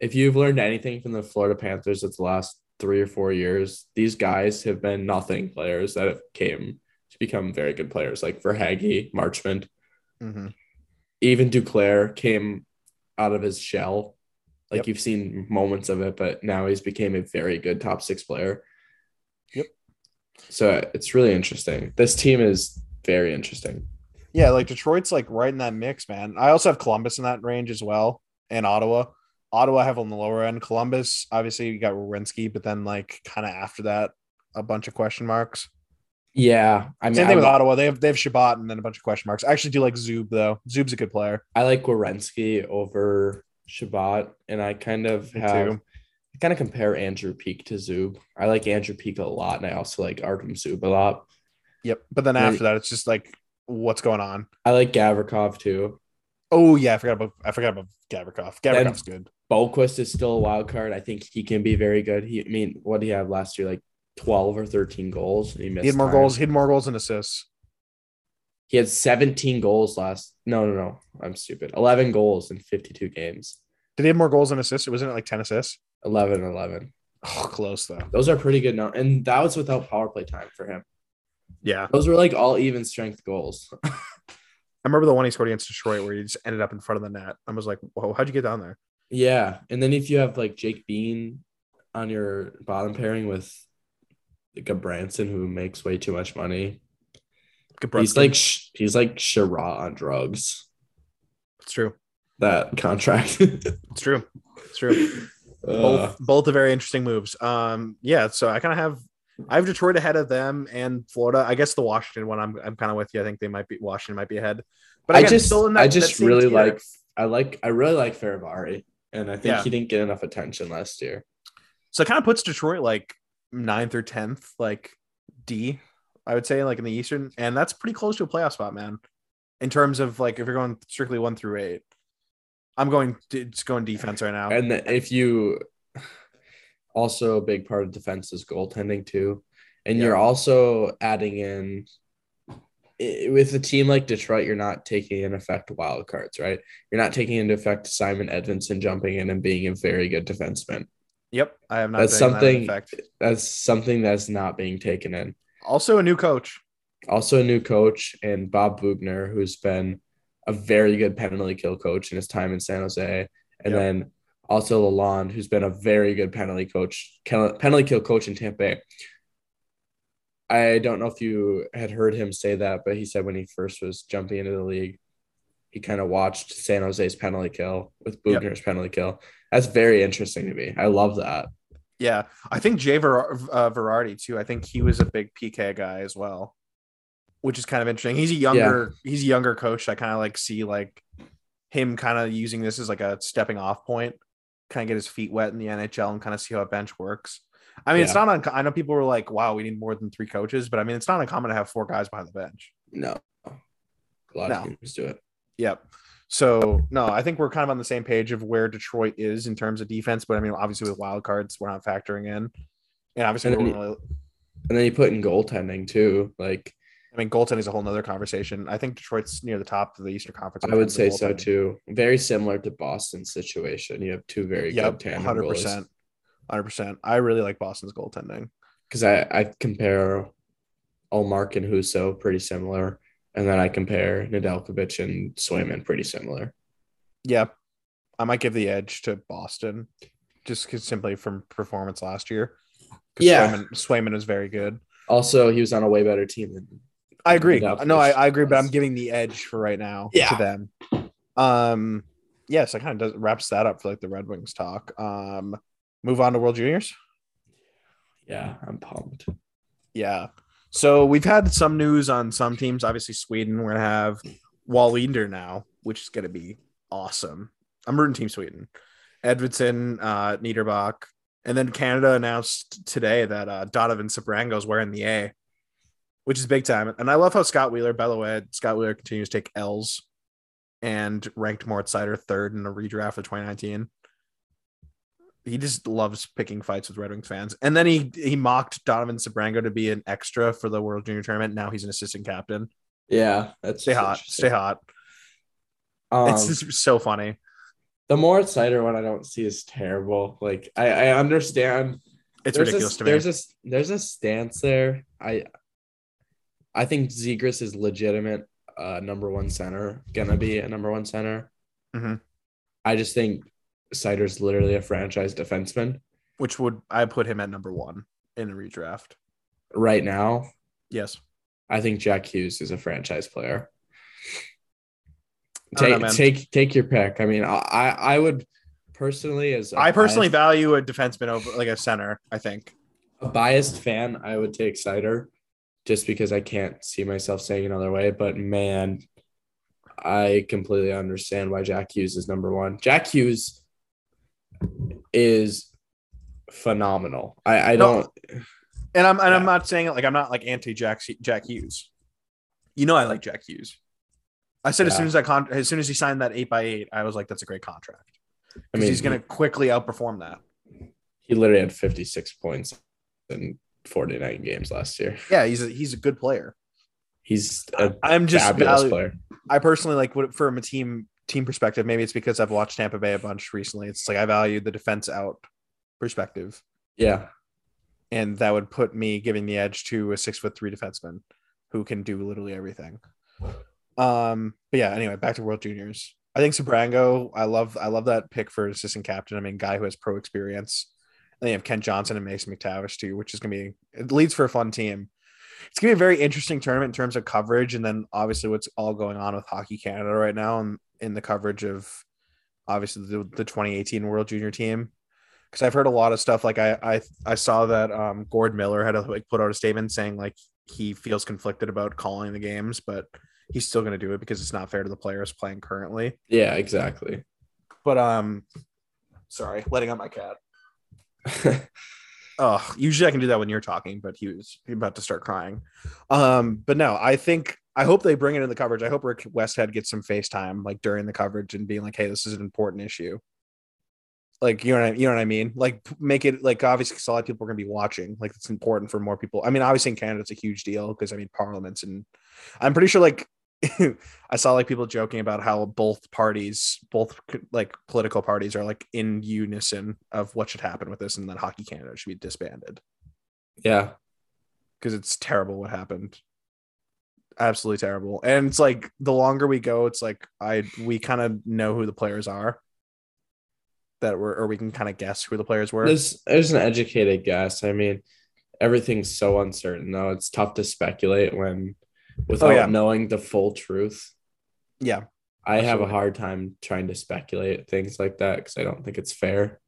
if you've learned anything from the Florida Panthers of the last three or four years, these guys have been nothing players that have came become very good players. Like for Haggy, Marchment, Mhm. even Duclair came out of his shell. Like Yep. you've seen moments of it, but now he's became a very good top six player. Yep. So it's really interesting. This team is very interesting. Yeah, like Detroit's like right in that mix, man. I also have Columbus in that range as well, and Ottawa. Ottawa have on the lower end. Columbus, obviously, you got Werenski, but then like kind of after that, a bunch of question marks. Yeah. I mean, Same I thing with Ottawa. They have they have Chabot and then a bunch of question marks. I actually do like Zub though. Zub's a good player. I like Werenski over Chabot, and I kind of Me have too. I kind of compare Andrew Peeke to Zub. I like Andrew Peeke a lot, and I also like Artem Zub a lot. Yep. But then Right. after that, it's just like what's going on. I like Gavrikov too. Oh yeah, I forgot about I forgot about Gavrikov. Gavrikov's good. Boqvist is still a wild card. I think he can be very good. He, I mean, what did he have last year? Like twelve or thirteen goals. And he missed He had more time. goals. He had more goals and assists. He had seventeen goals last. No, no, no. I'm stupid. Eleven goals in fifty-two games. Did he have more goals and assists? Wasn't it like ten assists? 11 11. Oh, close though. Those are pretty good. No, and that was without power play time for him. Yeah. Those were like all even strength goals. I remember the one he scored against Detroit where he just ended up in front of the net. I was like, whoa, how'd you get down there? Yeah, and then if you have like Jake Bean on your bottom pairing with like a Branson who makes way too much money, Gudbranson. he's like he's like Sherrod on drugs. it's true. That contract. It's true. It's true. Uh, both both are very interesting moves. Um, yeah. So I kind of have I have Detroit ahead of them and Florida. I guess the Washington one. I'm I'm kind of with you. I think they might be Washington might be ahead. But I again, just that, I just really tier. like I like I really like Fehervary, and I think Yeah. he didn't get enough attention last year. So it kind of puts Detroit like ninth or tenth, like D, I would say, like in the Eastern, and that's pretty close to a playoff spot, man. In terms of like if you're going strictly one through eight, I'm going just going defense right now. And the- if you also a big part of defense is goaltending too. And Yeah. you're also adding in with a team like Detroit, you're not taking in effect wild cards, right? You're not taking into effect Simon Edvinsson jumping in and being a very good defenseman. Yep, I have not. That's taken that something- That's something that's not being taken in. Also, a new coach. Also, a new coach and Bob Boughner, who's been a very good penalty kill coach in his time in San Jose, and Yep. then also Lalonde, who's been a very good penalty coach, penalty kill coach in Tampa Bay. I don't know if you had heard him say that, but he said when he first was jumping into the league, he kind of watched San Jose's penalty kill with Boughner's yep. penalty kill. That's very interesting to me. I love that. Yeah, I think Jay Ver- uh, Varady too. I think he was a big PK guy as well, which is kind of interesting. He's a younger, yeah. he's a younger coach. I kind of like see like him kind of using this as like a stepping off point, kind of get his feet wet in the NHL and kind of see how a bench works. I mean, yeah. it's not. Un- I know people were like, "Wow, we need more than three coaches," but I mean, it's not uncommon to have four guys behind the bench. No, a lot no. of teams do it. Yep. So no, I think we're kind of on the same page of where Detroit is in terms of defense. But I mean, obviously with wild cards, we're not factoring in, and obviously, and then, you, and then you put in goaltending too. Like, I mean, goaltending is a whole nother conversation. I think Detroit's near the top of the Eastern Conference. I would say so too. Very similar to Boston's situation. You have two very yep, good hundred percent, hundred percent. I really like Boston's goaltending because I I compare Ullmark and Husso pretty similar and then I compare Nedeljkovic and Swayman pretty similar. Yeah. I might give the edge to Boston just simply from performance last year. Yeah. Swayman, Swayman is very good. Also, he was on a way better team than I agree. No, I, I agree, but I'm giving the edge for right now yeah. to them. Um yes, I kind of does wraps that up for like the Red Wings talk. Um move on to World Juniors. Yeah, I'm pumped. Yeah. So we've had some news on some teams. Obviously, Sweden. We're gonna have Wallinder now, which is gonna be awesome. I'm rooting Team Sweden. Edvinsson, uh, Niederbach, and then Canada announced today that uh, Donovan Sebrango is wearing the A, which is big time. And I love how Scott Wheeler, Beloed, Scott Wheeler continues to take L's and ranked Moritz Seider third in the redraft of 2019 he just loves picking fights with Red Wings fans. And then he he mocked Donovan Sebrango to be an extra for the World Junior Tournament. Now he's an assistant captain. Yeah, that's stay hot. Stay hot. Um, it's just so funny. The Moritz Seider one I don't see is terrible. Like I, I understand. It's ridiculous a, to me. There's a there's a stance there. I I think Zegras is legitimate uh, number one center, gonna be a number one center. Mm-hmm. I just think Seider's literally a franchise defenseman. Which would I put him at number one in the redraft? Right now? Yes. I think Jack Hughes is a franchise player. Take know, take take your pick. I mean, I I would personally as I personally biased, value a defenseman over like a center, I think. A biased fan, I would take Seider just because I can't see myself saying another way. But man, I completely understand why Jack Hughes is number one. Jack Hughes is phenomenal. I, I don't and I'm and yeah. I'm not saying it like I'm not like anti Jack Jack Hughes. You know I like Jack Hughes. I said yeah. as soon as I con- as soon as he signed that eight by eight, I was like, that's a great contract. I mean, he's going to quickly outperform that. He literally had 56 points in 49 games last year. Yeah, he's a, he's a good player. He's a I'm just fabulous value, player. I personally like what from a team team perspective, maybe it's because I've watched Tampa Bay a bunch recently. It's like I value the defense out perspective. Yeah. And that would put me giving the edge to a six foot three defenseman who can do literally everything. Um, but yeah, anyway, back to World Juniors. I think Sebrango, I love I love that pick for assistant captain. I mean, guy who has pro experience. And they have Kent Johnson and Mason McTavish too, which is gonna be it leads for a fun team. It's gonna be a very interesting tournament in terms of coverage, and then obviously what's all going on with Hockey Canada right now, and in the coverage of obviously the, the 2018 World Junior team because I've heard a lot of stuff. Like I I I saw that um Gord Miller had to like put out a statement saying like he feels conflicted about calling the games, but he's still going to do it because it's not fair to the players playing currently. Yeah, exactly. But um, sorry, letting out my cat. oh, usually I can do that when you're talking, but he was about to start crying. Um, but no, I think I hope they bring it in the coverage. I hope Rick Westhead gets some FaceTime like during the coverage and being like, "Hey, this is an important issue." Like you know, what I, you know what I mean? Like make it like obviously because a lot of people are going to be watching. Like it's important for more people. I mean, obviously in Canada it's a huge deal because I mean parliaments and I'm pretty sure like I saw like people joking about how both parties, both like political parties, are like in unison of what should happen with this, and that Hockey Canada should be disbanded. Yeah, because it's terrible what happened absolutely terrible. And it's like the longer we go, it's like I we kind of know who the players are that were, or we can kind of guess who the players were. There's there's an educated guess. I mean, everything's so uncertain though. It's tough to speculate when oh, without Oh, yeah. knowing the full truth. Yeah. I have a hard time trying to speculate things like that because I don't think it's fair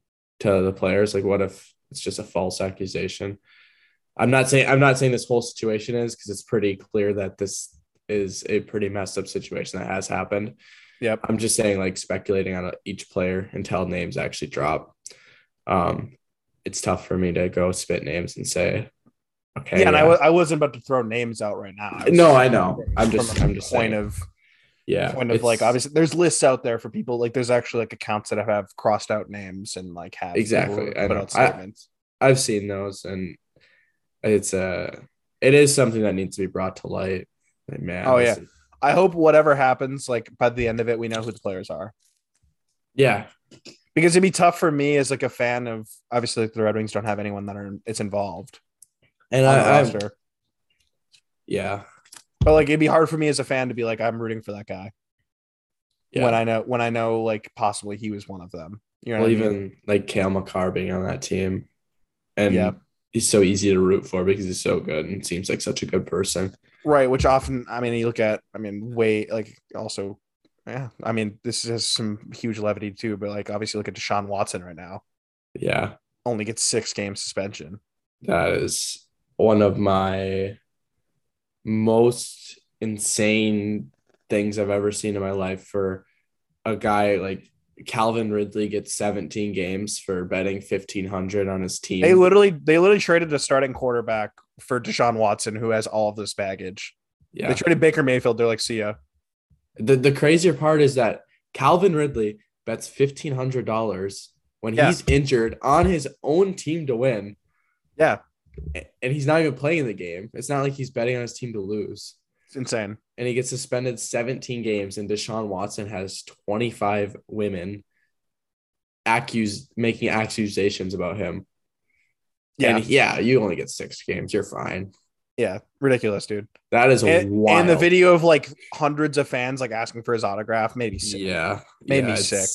to the players. Like, what if it's just a false accusation? I'm not saying I'm not saying this whole situation is because it's pretty clear that this is a pretty messed up situation that has happened. Yep. I'm just saying like speculating on each player until names actually drop. Um, it's tough for me to go spit names and say, okay, yeah, and I, wa- I wasn't about to throw names out right now. I No, I know. I'm just- I'm just point saying. of yeah, point of like obviously there's lists out there for people like there's actually like accounts that have, crossed out names and like have Exactly, I put know. out I- I've seen those, and it's uh it is something that needs to be brought to light. Like, man, Oh, yeah. is- I hope whatever happens, like by the end of it, we know who the players are. yeah, Because it'd be tough for me as like a fan of obviously the Red Wings don't have anyone that are it's involved and I, I yeah, But like it'd be hard for me as a fan to be like I'm rooting for that guy yeah. when I know when I know like possibly he was one of them. You know, well, what I mean? even like Cale Makar being on that team, and Yeah. He's so easy to root for because he's so good and seems like such a good person. right? Which often, I mean, you look at, I mean, way like also, yeah. I mean, this has some huge levity too, but like obviously look at Deshaun Watson right now, Yeah, only gets six game suspension. that is one of my most insane things I've ever seen in my life for a guy like Calvin Ridley gets 17 games for betting 1500 on his team. They literally, they literally traded a starting quarterback for Deshaun Watson, who has all of this baggage. yeah. They traded Baker Mayfield. They're like, see ya. The the crazier part is that Calvin Ridley bets $1500 when Yeah. he's injured on his own team to win Yeah, and he's not even playing the game. It's not like he's betting on his team to lose. it's insane. And he gets suspended 17 games and Deshaun Watson has 25 women accused making accusations about him. Yeah, And yeah, you only get six games. You're fine. yeah, ridiculous, dude. That is And, wild. and the video of like hundreds of fans like asking for his autograph maybe sick. Yeah. Made me sick.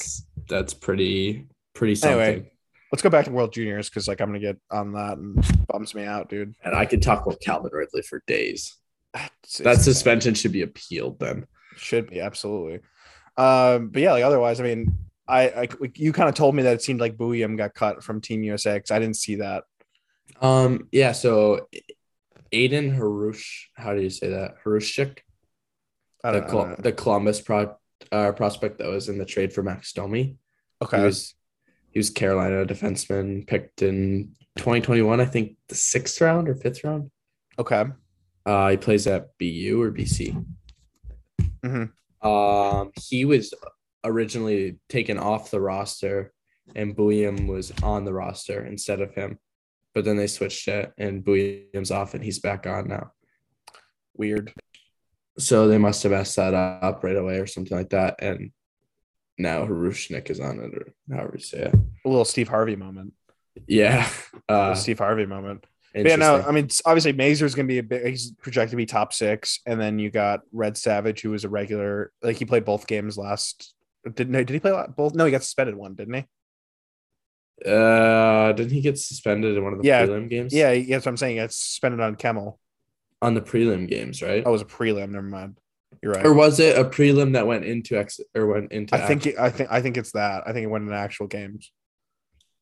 That's pretty pretty something. Anyway. Let's go back to World Juniors because like I'm gonna get on that and bums me out, dude. And I could talk about Calvin Ridley for days. It's- That suspension should be appealed then. should be absolutely. Um, but yeah, like otherwise, I mean, I, I you kind of told me that it seemed like Bouillon got cut from Team USA because I didn't see that. Um, yeah, so Aiden Harush, how do you say that? Harushik? The, don't Col- the Columbus pro- uh, prospect that was in the trade for Max Domi. He Okay, was he was Carolina defenseman picked in 2021, I think the sixth round or fifth round. okay, Uh, he plays at BU or BC. Mhm. Um, he was originally taken off the roster, and Bouillon was on the roster instead of him. But then they switched it, and Bouillon's off, and he's back on now. weird. So they must have messed that up right away or something like that. And now Harushnik is on it, or however you say it. A little Steve Harvey moment. Yeah. Uh, Steve Harvey moment. Yeah, no. I mean, it's- obviously Mazur's gonna be a big. He's projected to be top six, and then you got Red Savage, who was a regular. Like he played both games last. Did no? Did he play both? No, he got suspended one, didn't he? Uh, didn't he get suspended in one of the Yeah. prelim games? Yeah, that's what I'm saying. He got suspended on Kemmel. on the prelim games, right? Oh, it was a prelim. Never mind. You're right. Or was it a prelim that went into ex or went into? I think it, I think I think it's that. I think it went in actual games.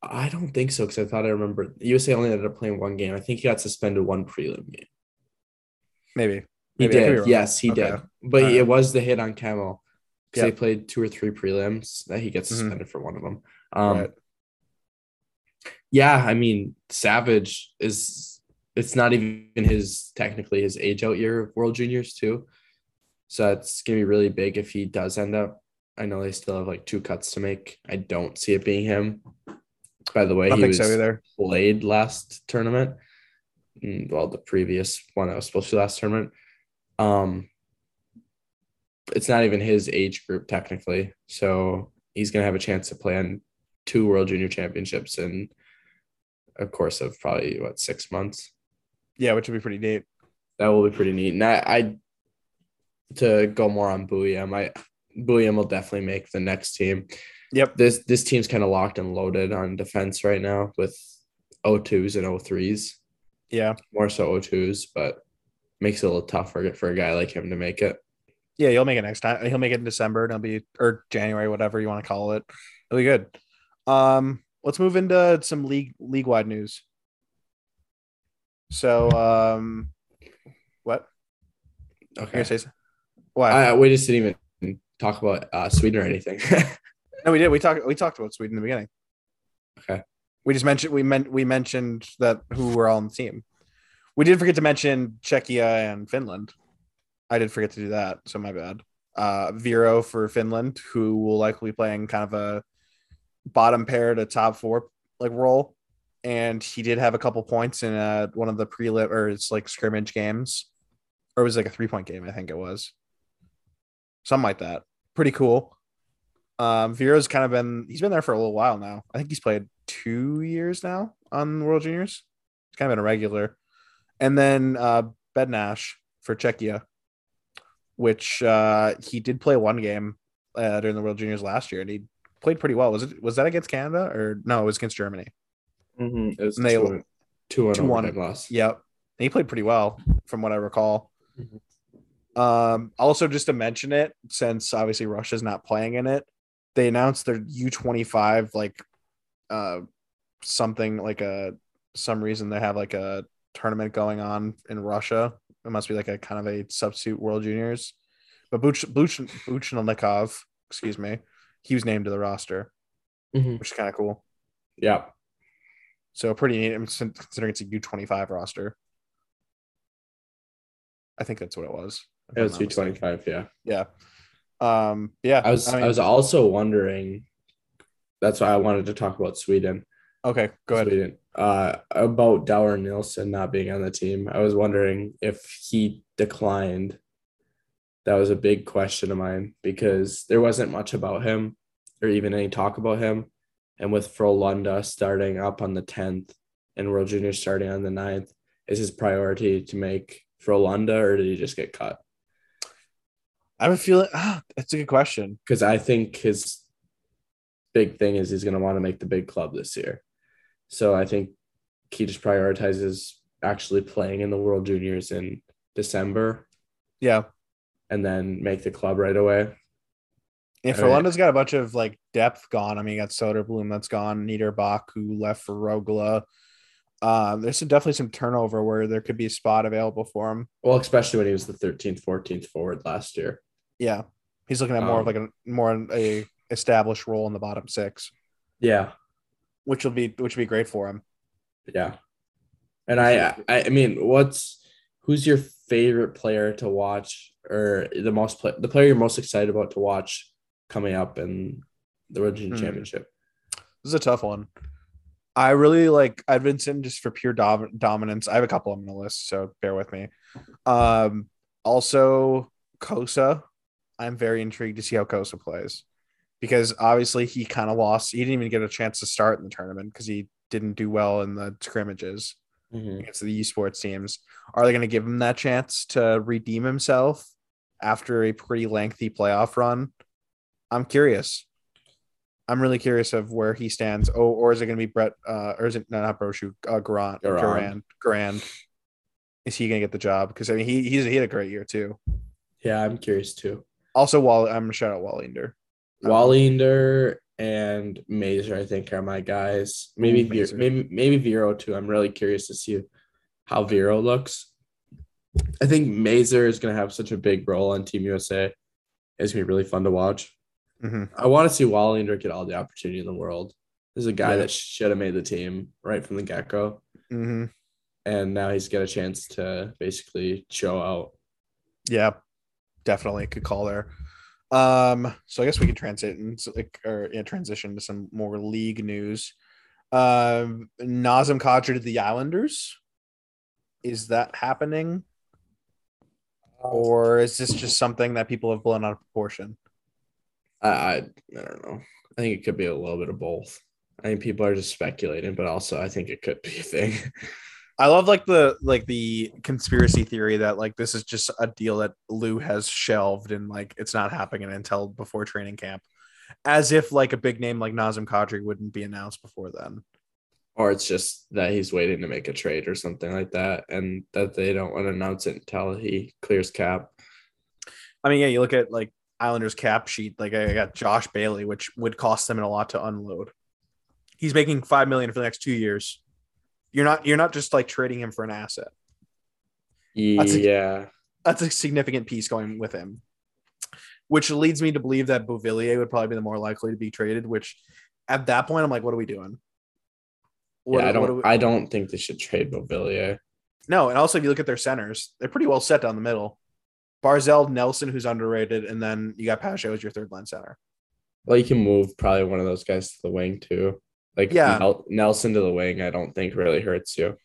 I don't think so because I thought I remember USA only ended up playing one game. I think he got suspended one prelim game. Maybe. He Maybe, be did, yes, he Okay. did. But Alright. it was the hit on Camel because Yep. they played two or three prelims that he gets Mhm. suspended for one of them. Um, Right. yeah, I mean, Savage is it's not even his technically his age out year of World Juniors too. So it's gonna be really big if he does end up. I know they still have like two cuts to make. I don't see it being him. By the way, I he was so either. played last tournament. Mm, Well, the previous one that was supposed to be last tournament. Um, it's not even his age group technically, so he's gonna have a chance to play on two World Junior Championships in a course of probably what six months. Yeah, which would be pretty neat. That will be pretty neat. And I, I to go more on Bouillon, I Bouillon will definitely make the next team. Yep. This this team's kind of locked and loaded on defense right now with O2s and O3s. Yeah. more so O2s, but makes it a little tougher for a guy like him to make it. Yeah, he'll make it next time. He'll make it in December. And it'll be or January, whatever you want to call it. It'll be good. Um, let's move into some league league wide news. So, um, what? Okay. gonna say? so- Why? I, we just didn't even talk about uh, Sweden or anything. no, we did. We talked. We talked about Sweden in the beginning. Okay. We just mentioned we meant we mentioned that who were all on the team. We did forget to mention Czechia and Finland. I did forget to do that, so my bad. Uh, Vero for Finland, who will likely be playing kind of a bottom pair to top four like role, and he did have a couple points in uh, one of the pre or it's like scrimmage games, or it was like a three point game, I think it was, something like that. Pretty cool. Um, Vero's kind of been he's been there for a little while now. I think he's played two years now on World Juniors. He's kind of been a regular. And then uh Bednash for Czechia, which uh he did play one game uh, during the World Juniors last year, and he played pretty well. Was it was that against Canada or no? It was against Germany. mm-hmm. It was And they- two, two, one two one. overtime loss. Yep, and he played pretty well from what I recall. Mhm. Um, also, just to mention it, since obviously Russia's not playing in it, they announced their U twenty five like uh something like a some reason they have like a tournament going on in Russia. It must be like a kind of a substitute World Juniors. But Buch Buch Buchelnikov, excuse me, he was named to the roster, Mhm. which is kind of cool. Yeah. So pretty neat I'm considering it's a U twenty five roster. I think that's what it was. if It I'm was not two mistaken. twenty five. Yeah. Yeah. Um. Yeah. I was I, mean- was also wondering. That's why I wanted to talk about Sweden. okay. Go ahead. Sweden. Uh, about Dower Nilsson not being on the team. I was wondering if he declined. That was a big question of mine because there wasn't much about him or even any talk about him. And with Frolunda starting up on the 10th and World Junior starting on the 9th, is his priority to make Frolunda or did he just get cut? I have a feeling. Ah, that's a good question. Because I think his big thing is he's going to want to make the big club this year. So I think he just prioritizes actually playing in the World Juniors in December Yeah. and then make the club right away. Right. London's got a bunch of like depth gone. I mean, you got Soderblom that's gone, Niederbach who left for Rogla. Um, there's some, definitely some turnover where there could be a spot available for him. Well, especially when he was the 13th, 14th forward last year. Yeah, he's looking at more of Um, like a more a established role in the bottom six, Yeah. which will be which will be great for him. Yeah. And I, I, mean, what's who's your favorite player to watch or the most play, the player you're most excited about to watch coming up in the Region Hmm. Championship? This is a tough one. I really like Edvinsson just for pure dom- dominance. I have a couple on the list, so bear with me. Um, also Cossa. I'm very intrigued to see how Cossa plays because obviously he kind of lost. He didn't even get a chance to start in the tournament because he didn't do well in the scrimmages Mhm. against the esports teams. Are they going to give him that chance to redeem himself after a pretty lengthy playoff run? I'm curious. I'm really curious of where he stands. Oh, or is it going to be Brett? Uh, or is it no, not Brochu? Uh, Grant, Garand. Is he going to get the job? Because I mean, he he's he had a great year too. Yeah, I'm curious too. Also, Wall, I'm gonna shout out Wallinder. Wallinder and Mazur, I think, are my guys. Maybe Vero, maybe maybe Vero too. I'm really curious to see how Vero looks. I think Mazur is gonna have such a big role on Team USA. It's gonna be really fun to watch. Mhm. I want to see Wallinder get all the opportunity in the world. This is a guy Yeah. that should have made the team right from the get go, Mhm. and now he's got a chance to basically show out. Yeah, definitely could call there. Um, so I guess we could transit and like or yeah, transition to some more league news. Um, Nazem Kadri to the Islanders. Is that happening, or is this just something that people have blown out of proportion? I, I I don't know. I think it could be a little bit of both. I think people are just speculating, but also I think it could be a thing. I love like the like the conspiracy theory that like this is just a deal that Lou has shelved and like it's not happening until before training camp, as if like a big name like Nazem Kadri wouldn't be announced before then. Or it's just that he's waiting to make a trade or something like that, and that they don't want to announce it until he clears cap. I mean, yeah, you look at like Islanders cap sheet. Like I got Josh Bailey, which would cost them a lot to unload. He's making five million for the next two years. You're not you're not just like trading him for an asset. That's a- Yeah, That's a significant piece going with him. Which leads me to believe that Beauvillier would probably be the more likely to be traded, which at that point I'm like, what are we doing? What- yeah. I don't. we- I don't think they should trade Beauvillier. No, and also if you look at their centers, they're pretty well set down the middle. Barzal, Nelson, who's underrated, and then you got Pageau as your third line center. Well, you can move probably one of those guys to the wing too. Like Yeah. Nel- Nelson to the wing, I don't think really hurts you,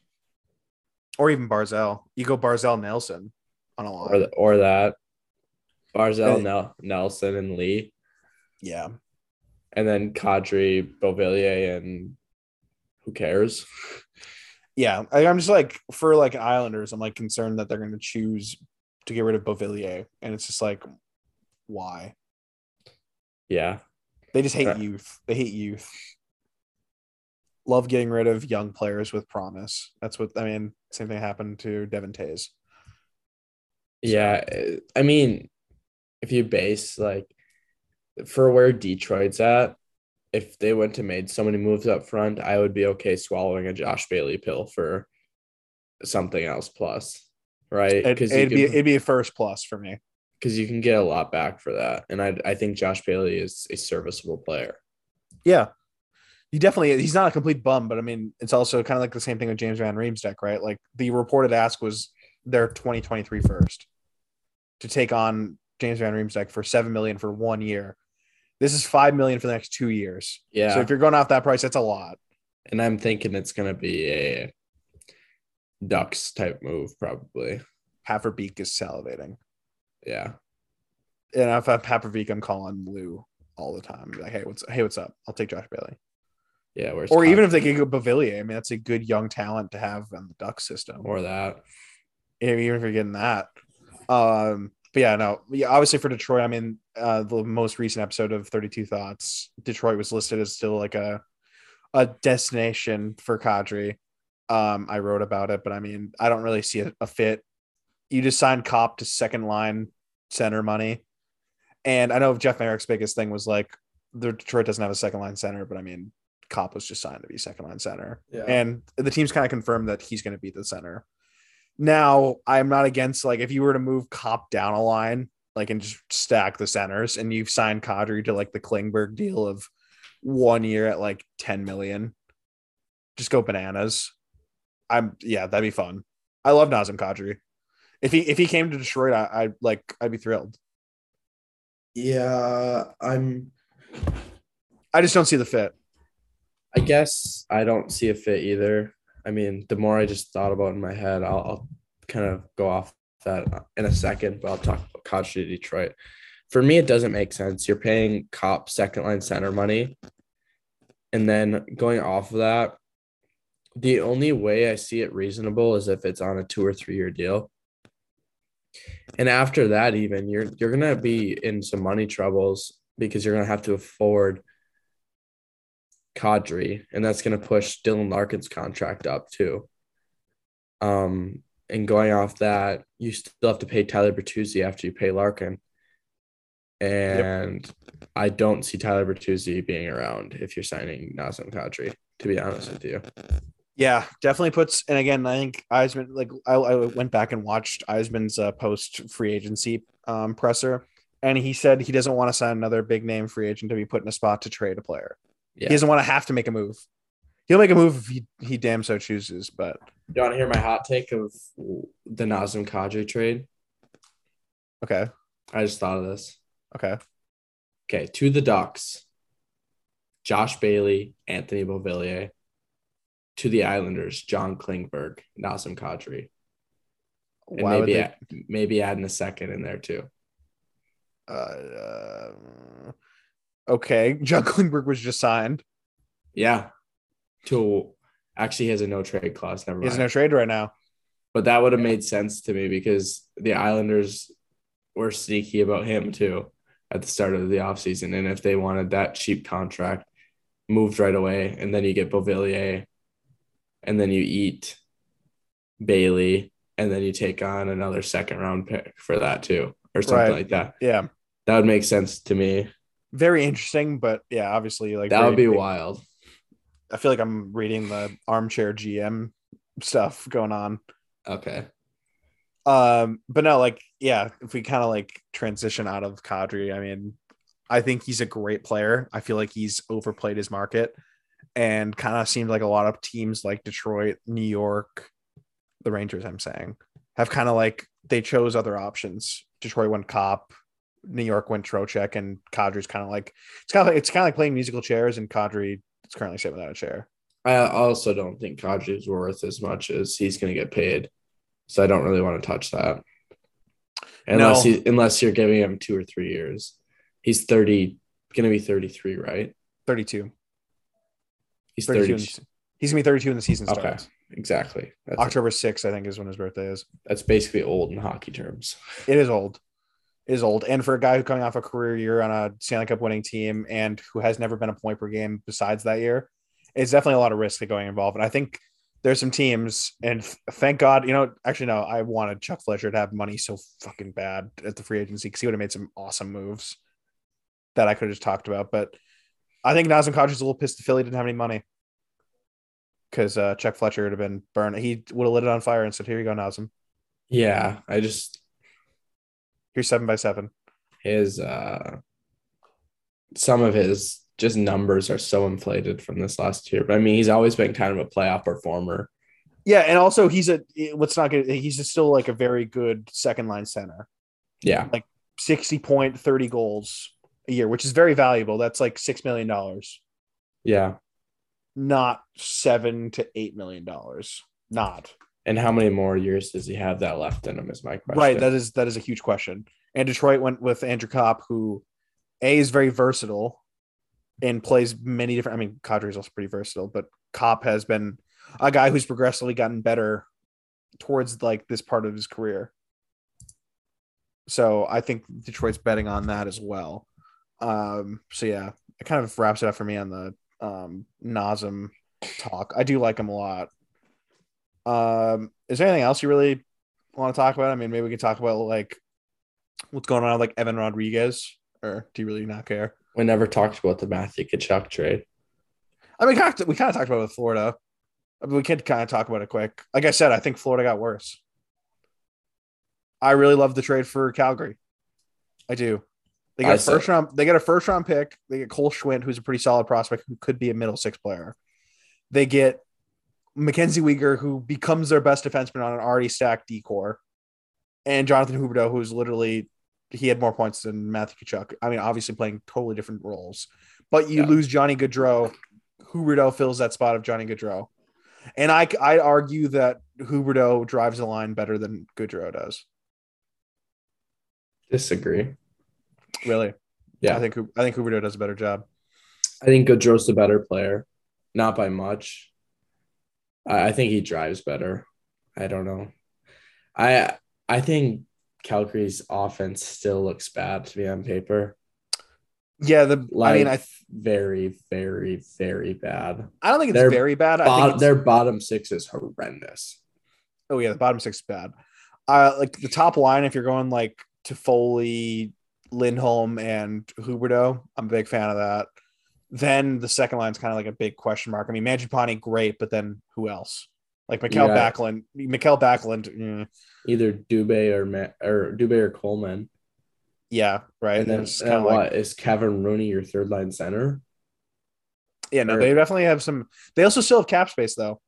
Or even Barzal. You go Barzal Nelson on a or the, or that Barzal, Nel- Nelson, and Lee, yeah. and then Kadri, Beauvillier, and who cares? Yeah. I, I'm just like for like Islanders, I'm like concerned that they're gonna choose to get rid of Beauvillier. And it's just like, why? Yeah, They just hate youth. They hate youth. Love getting rid of young players with promise. That's what I mean. Same thing happened to Devon Toews. yeah. I mean, if you base like for where Detroit's at, if they went to made so many moves up front, I would be okay swallowing a Josh Bailey pill for something else plus, right? It, Because it'd be you can, it'd be a first plus for me. because you can get a lot back for that, and I I think Josh Bailey is a serviceable player. Yeah. He definitely he's not a complete bum, but I mean it's also kind of like the same thing with James Van Riemsdyk, right? Like the reported ask was their 2023 first to take on James Van Riemsdyk for seven million for one year. This is five million for the next two years. Yeah, So if you're going off that price, that's a lot. and I'm thinking it's gonna be a Ducks type move probably. Haverbeek is salivating. Yeah, And if I'm Haverbeek, I'm calling Lou all the time. Like, hey, what's hey, what's up? I'll take Josh Bailey. Yeah. Or even if they could go Beauvillier, I mean that's a good young talent to have in the Duck system. or that. Even if you're getting that. Um, but yeah, no, yeah, obviously for Detroit, I mean, uh, the most recent episode of 32 Thoughts, Detroit was listed as still like a a destination for Kadri. Um, I wrote about it, but I mean, I don't really see a, a fit. You just signed Copp to second line center money, and I know Jeff Marek's biggest thing was like the Detroit doesn't have a second line center, but I mean, Copp was just signed to be second line center. Yeah. And the team's kind of confirmed that he's going to be the center. Now, I'm not against like if you were to move Copp down a line, like and just stack the centers, and you've signed Kadri to like the Klingberg deal of one year at like 10 million, just go bananas. I'm yeah, that'd be fun. I love Nazem Kadri. If he if he came to Detroit, I, I like I'd be thrilled. Yeah, I'm. I just don't see the fit. I guess I don't see a fit either. I mean, the more I just thought about in my head, I'll, I'll kind of go off that in a second, but I'll talk about Kadri to Detroit. For me, it doesn't make sense. You're paying Copp second line center money, and then going off of that, the only way I see it reasonable is if it's on a two or three year deal. And after that, even you're you're gonna be in some money troubles because you're gonna have to afford Kadri, and that's going to push Dylan Larkin's contract up too. Um, and going off that, you still have to pay Tyler Bertuzzi after you pay Larkin. And I don't see Tyler Bertuzzi being around if you're signing Nazem Kadri, to be honest with you. Yeah, definitely puts. And again, I think Yzerman, like I, I went back and watched Yzerman's uh, post free agency um, presser, and he said he doesn't want to sign another big name free agent to be put in a spot to trade a player. Yeah. He doesn't want to have to make a move. He'll make a move if he, he damn so chooses. But You want to hear my hot take of the Nazem Kadri trade? okay, I just thought of this. okay, Okay, to the Ducks, Josh Bailey, Anthony Beauvillier. To the Islanders, John Klingberg, Nazem Kadri. And why would maybe they? add, maybe adding a second in there too. Uh, uh, okay, John Klingberg was just signed. Yeah. To actually has a no trade clause. Never He has no trade right now. but that would have made sense to me because the Islanders were sneaky about him too at the start of the offseason. And if they wanted that cheap contract moved right away, and then you get Beauvillier and then you eat Bailey, and then you take on another second round pick for that too, or something Right. like that. Yeah. That would make sense to me. Very interesting, but yeah, obviously like That would be big- wild. I feel like I'm reading the armchair GM stuff going on. Okay. Um, but no, like, yeah, if we kind of like transition out of Kadri, I mean, I think he's a great player. I feel like he's overplayed his market and kind of seemed like a lot of teams like Detroit, New York, the Rangers, I'm saying, have kind of like they chose other options. Detroit went Copp, New York went Trocheck, and Kadri's kind of like it's kind of like it's kind of like playing musical chairs, and Kadri is currently sitting without a chair. I also don't think Kadri is worth as much as he's going to get paid, so I don't really want to touch that. Unless No. he, unless you're giving him two or three years, he's thirty, going to be thirty three, right? 32. He's 32 thirty. he's gonna be 32 when the season Okay. starts. Exactly. That's, October 6th, I think, is when his birthday is. that's basically old in hockey terms. It is old. Is old. And for a guy who coming off a career year on a Stanley Cup winning team and who has never been a point per game besides that year, it's definitely a lot of risk going involved. And I think there's some teams, and thank God, you know, actually, no, I wanted Chuck Fletcher to have money so fucking bad at the free agency because he would have made some awesome moves that I could have just talked about. But I think Nazem Kadri's a little pissed the Philly didn't have any money because uh, Chuck Fletcher would have been burned. He would have lit it on fire and said, Here you go, Nazem. Yeah, I just Here's seven by seven. his uh some of his just numbers are so inflated from this last year. But I mean, he's always been kind of a playoff performer. Yeah, and also he's a what's not good. He's just still like a very good second line center. Yeah. like Sixty point, thirty goals a year, which is very valuable. That's like six million dollars, Yeah. not seven to eight million dollars. Not And how many more years does he have that left in him is my question. right. That is that is a huge question. And Detroit went with Andrew Copp, who a is very versatile and plays many different. I mean, Kadri is also pretty versatile, but Copp has been a guy who's progressively gotten better towards like this part of his career. So I think Detroit's betting on that as well. Um, so yeah, it kind of wraps it up for me on the um Nazem talk. I do like him a lot. Um, is there anything else you really want to talk about? I mean, maybe we can talk about like what's going on with like Evan Rodrigues, or do you really not care? we never talked about the Matthew Tkachuk trade. I mean, we kind of talked about it with Florida. I mean, we could kind of talk about it quick. Like I said, I think Florida got worse. I really love the trade for Calgary. I do. They I got a said- first round. They got a first round pick. They get Cole Schwindt, who's a pretty solid prospect, who could be a middle six player. They get Mackenzie Weegar, who becomes their best defenseman on an already stacked decor, and Jonathan Huberdeau, who's literally he had more points than Matthew Tkachuk. I mean, obviously playing totally different roles, but you Yeah. lose Johnny Gaudreau. Huberdeau fills that spot of Johnny Gaudreau, and I I argue that Huberdeau drives the line better than Gaudreau does. Disagree. Really, Yeah. I think I think Huberdeau does a better job. I think Gaudreau's the better player, not by much. I, I think he drives better. I don't know. I I think Calgary's offense still looks bad to be on paper. Yeah, the Like I mean I th- very, very, very bad. I don't think it's They're very bad. I think their bottom six is horrendous. Oh yeah, the bottom six is bad. Uh, like the top line, if you're going like Toffoli, Lindholm, and Huberdeau, I'm a big fan of that. Then the second line is kind of like a big question mark. I mean, Mangiapane, great, but then who else? Like Mikael Yeah. Backlund, Mikael Backlund, mm, Either Dubé or Ma- or Dubé or Coleman. yeah, right. And then, It's and what like- is Kevin Rooney your third line center? yeah, no, or- they definitely have some. They also still have cap space though.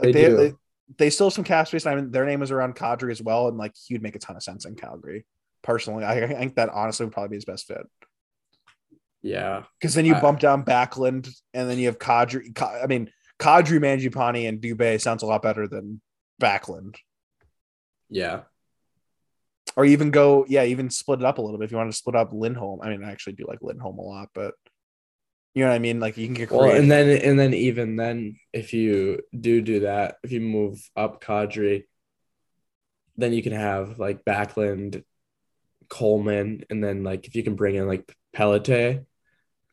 Like, they, do. they, they still have some cap space. I mean, their name is around Kadri as well, and like he'd make a ton of sense in Calgary. Personally, I, I think that honestly would probably be his best fit. Yeah, Because then you I- bump down Backlund, and then you have Kadri. Ka- I mean, Kadri, Mangiapane, and Dubé sounds a lot better than Backlund. yeah. Or even go, yeah, even split it up a little bit if you want to split up Lindholm. I mean, I actually do like Lindholm a lot, but you know what I mean. Like you can get Well, creative. and then and then even then, if you do do that, if you move up Kadri, then you can have like Backlund, Coleman, and then like if you can bring in like Pelletier,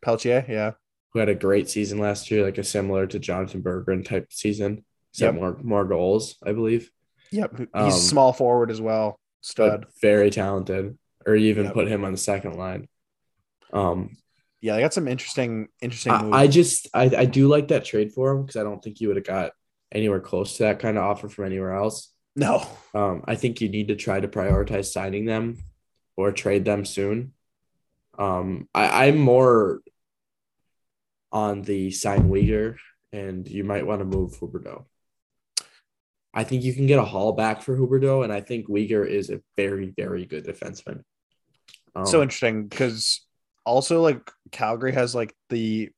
Peltier, yeah, who had a great season last year, like a similar to Jonathan Bergeron type season. set Yep. more more goals, I believe. Yep. He's Um, small forward as well. Stud. Very talented. Or even Yep. put him on the second line. Um Yeah, they got some interesting, interesting. I, I just I, I do like that trade for him because I don't think you would have got anywhere close to that kind of offer from anywhere else. no. Um, I think you need to try to prioritize signing them or trade them soon. Um, I, I'm more on the sign Weegar, and you might want to move Huberdeau. I think you can get a haul back for Huberdeau, and I think Weegar is a very, very good defenseman. Um, so interesting because also like Calgary has like the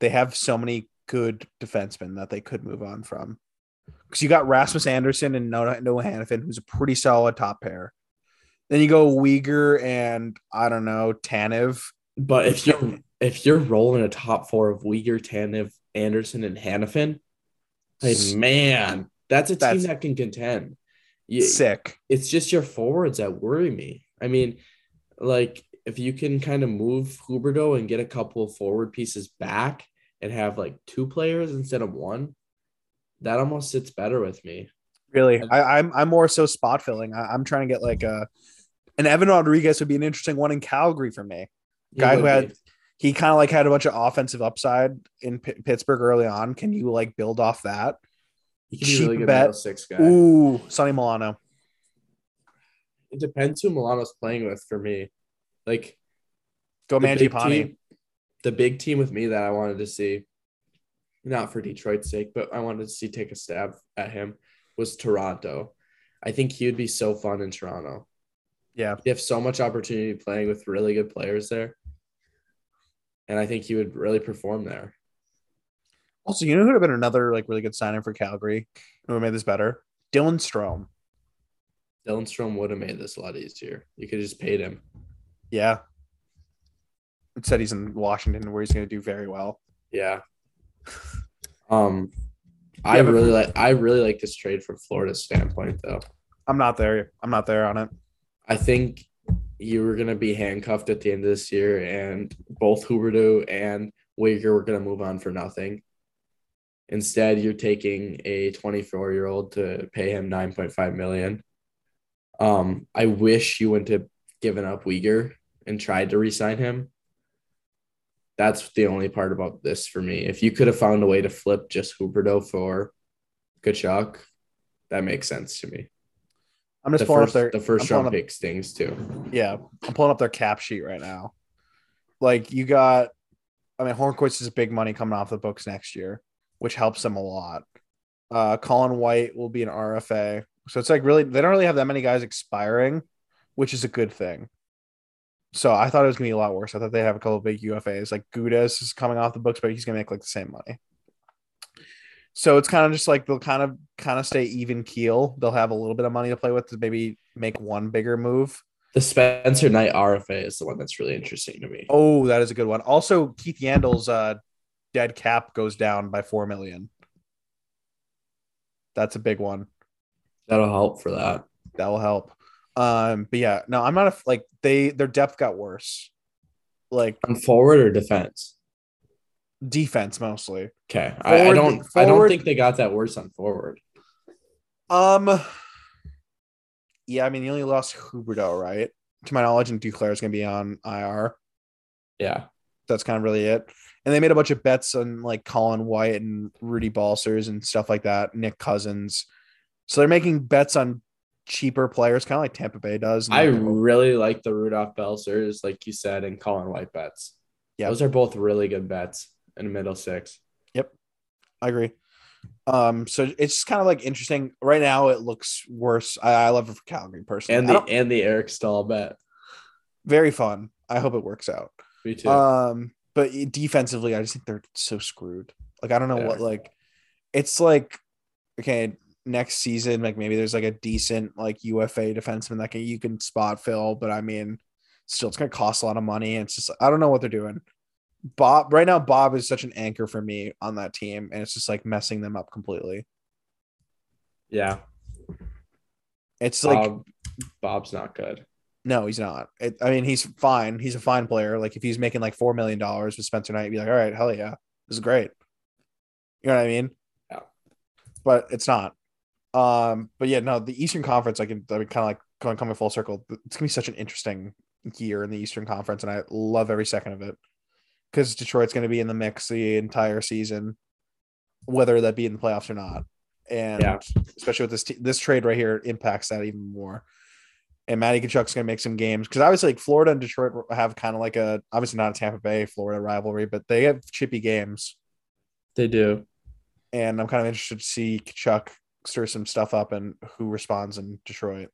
they have so many good defensemen that they could move on from. Because you got Rasmus Andersson and Noah, Noah Hanifin, who's a pretty solid top pair. Then you go Weegar and I don't know Tanev. But if you're if you're rolling a top four of Weegar, Tanev, Andersson, and Hanifin, like man, that's a team That's- that can contend. You, Sick. it's just your forwards that worry me. I mean, like if you can kind of move Huberdeau and get a couple of forward pieces back and have like two players instead of one, that almost sits better with me. Really, I, I'm I'm more so spot filling. I, I'm trying to get like a an Evan Rodrigues would be an interesting one in Calgary for me. He Guy who had be. he kind of like had a bunch of offensive upside in P- Pittsburgh early on. Can you like build off that? he could be a really good bet. six guy. Ooh, Sonny Milano. It depends who Milano's playing with for me. Like Go Mangiapane. the big team with me that I wanted to see, not for Detroit's sake, but I wanted to see take a stab at him was Toronto. I think he would be so fun in Toronto. Yeah, You have so much opportunity playing with really good players there. And I think he would really perform there. Also, you know who would have been another like really good signing for Calgary? Who would have made this better? Dylan Strome. Dylan Strome would have made this a lot easier. You could have just paid him. Yeah. It said he's in Washington where he's going to do very well. Yeah. Um I Yeah, but- really like I really like this trade from Florida's standpoint though. I'm not there. I'm not there on it. I think you were gonna be handcuffed at the end of this year, and both Huberdeau and Weegar were gonna move on for nothing. Instead, you're taking a 24 year old to pay him 9.5 million. Um, I wish you wouldn't have given up Weegar and tried to re-sign him. That's the only part about this for me. If you could have found a way to flip just Huberdeau for Tkachuk, that makes sense to me. I'm just The pulling first, up their the first round pick stings too. Yeah, I'm pulling up their cap sheet right now. Like you got, I mean, Hornqvist is big money coming off the books next year, which helps them a lot. Uh, Colin White will be an RFA, so it's like really they don't really have that many guys expiring, which is a good thing. So I thought it was gonna be a lot worse. I thought they have a couple of big UFAs. Like Gudas is coming off the books, but he's gonna make like the same money. So it's kind of just like they'll kind of kind of stay even keel. They'll have a little bit of money to play with to maybe make one bigger move. The Spencer Knight RFA is the one that's really interesting to me. Oh, that is a good one. Also, Keith Yandle's uh, dead cap goes down by four million. That's a big one. That'll help for that. That will help. Um, but yeah, no, I'm not a, like they their depth got worse. Like On forward or defense? Defense mostly. Okay. I, I don't I don't think they got that worse on forward. Um, yeah, I mean, you only lost Huberdeau, right? To my knowledge, and Duclair is going to be on IR. Yeah. That's kind of really it. And they made a bunch of bets on like Colin White and Rudy Balcers and stuff like that, Nick Cousins. So they're making bets on cheaper players, kind of like Tampa Bay does. I really like the Rudolph Balcers, like you said, and Colin White bets. Yeah. Those are both really good bets in the middle six. Yep. I agree. Um, so it's just kind of like interesting. Right now, it looks worse. I, I love it for Calgary personally. And the and the Eric Staal bet. very fun. I hope it works out. Me too. Um, but defensively, I just think they're so screwed. Like I don't know Yeah. what like it's like. Okay, next season, like maybe there's like a decent like UFA defenseman that can you can spot fill, but I mean, still it's gonna cost a lot of money. And it's just I don't know what they're doing. Bob right now, Bob is such an anchor for me on that team, and it's just like messing them up completely. yeah. It's like Bob, Bob's not good. No, he's not. It, I mean, he's fine. He's a fine player. Like if he's making like four million dollars with Spencer Knight, you'd be like, all right, hell yeah, this is great. You know what I mean? Yeah. but it's not. Um, but yeah, no, the Eastern Conference, I can, I mean, kind of like going coming full circle. It's gonna be such an interesting year in the Eastern Conference, and I love every second of it because Detroit's gonna be in the mix the entire season, whether that be in the playoffs or not. And Yeah. especially with this t- this trade right here impacts that even more. And Matty Tkachuk's gonna make some games because obviously like Florida and Detroit have kind of like a obviously not a Tampa Bay Florida rivalry, but they have chippy games They do. and I'm kind of interested to see Chuck stir some stuff up and who responds in Detroit.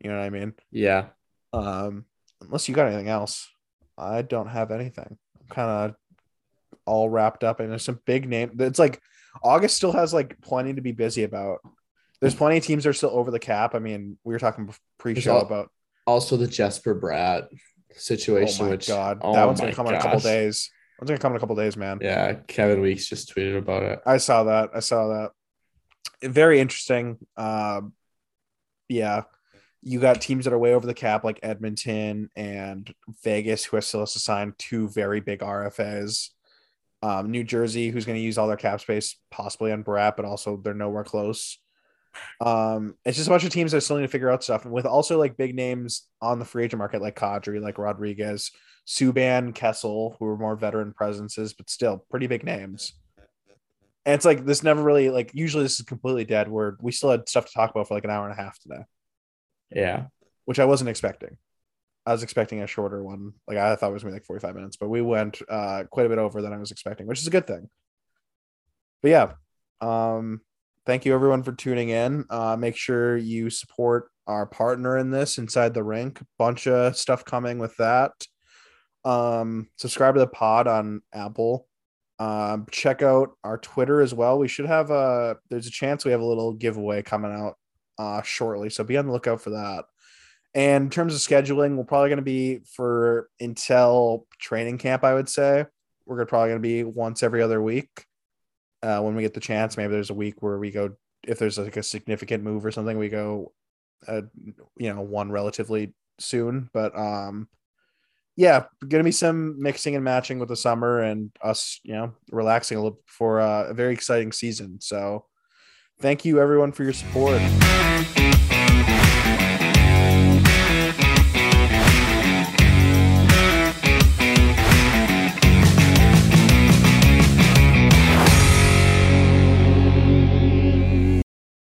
You know what I mean? Yeah. Um, unless you got anything else, I don't have anything. I'm kind of all wrapped up, and there's some big name. It's like August still has like plenty to be busy about. There's plenty of teams that are still over the cap. I mean, we were talking pre-show all- about. Also the Jesper Bratt Oh situation, my which god, oh that one's gonna come in a couple days. One's gonna come in a couple days, man. Yeah, Kevin Weekes just tweeted about it. I saw that. I saw that. Very interesting. Um, yeah, you got teams that are way over the cap, like Edmonton and Vegas, who still has to sign two very big RFAs. Um, New Jersey, who's going to use all their cap space possibly on Bratt, but also they're nowhere close. Um, it's just a bunch of teams that still need to figure out stuff, and with also like big names on the free agent market, like Kadri, like Rodrigues, Subban, Kessel, who are more veteran presences, but still pretty big names. And it's like this never really like usually this is completely dead. Where we still had stuff to talk about for like an hour and a half today, Yeah. which I wasn't expecting. I was expecting a shorter one. Like I thought it was gonna be like 45 minutes, but we went uh quite a bit over than I was expecting, which is a good thing. But yeah. Um thank you everyone for tuning in. Uh make sure you support our partner in this inside the rink. Bunch of stuff coming with that. Um subscribe to the pod on Apple. Um, check out our Twitter as well. We should have a there's a chance we have a little giveaway coming out uh shortly, so be on the lookout for that. And in terms of scheduling, we're probably going to be for until training camp. I would say we're probably going to be once every other week. Uh, when we get the chance, maybe there's a week where we go if there's like a significant move or something, we go, uh, you know, one relatively soon. But um, yeah, gonna be some mixing and matching with the summer and us, you know, relaxing a little for uh, a very exciting season. So, thank you everyone for your support.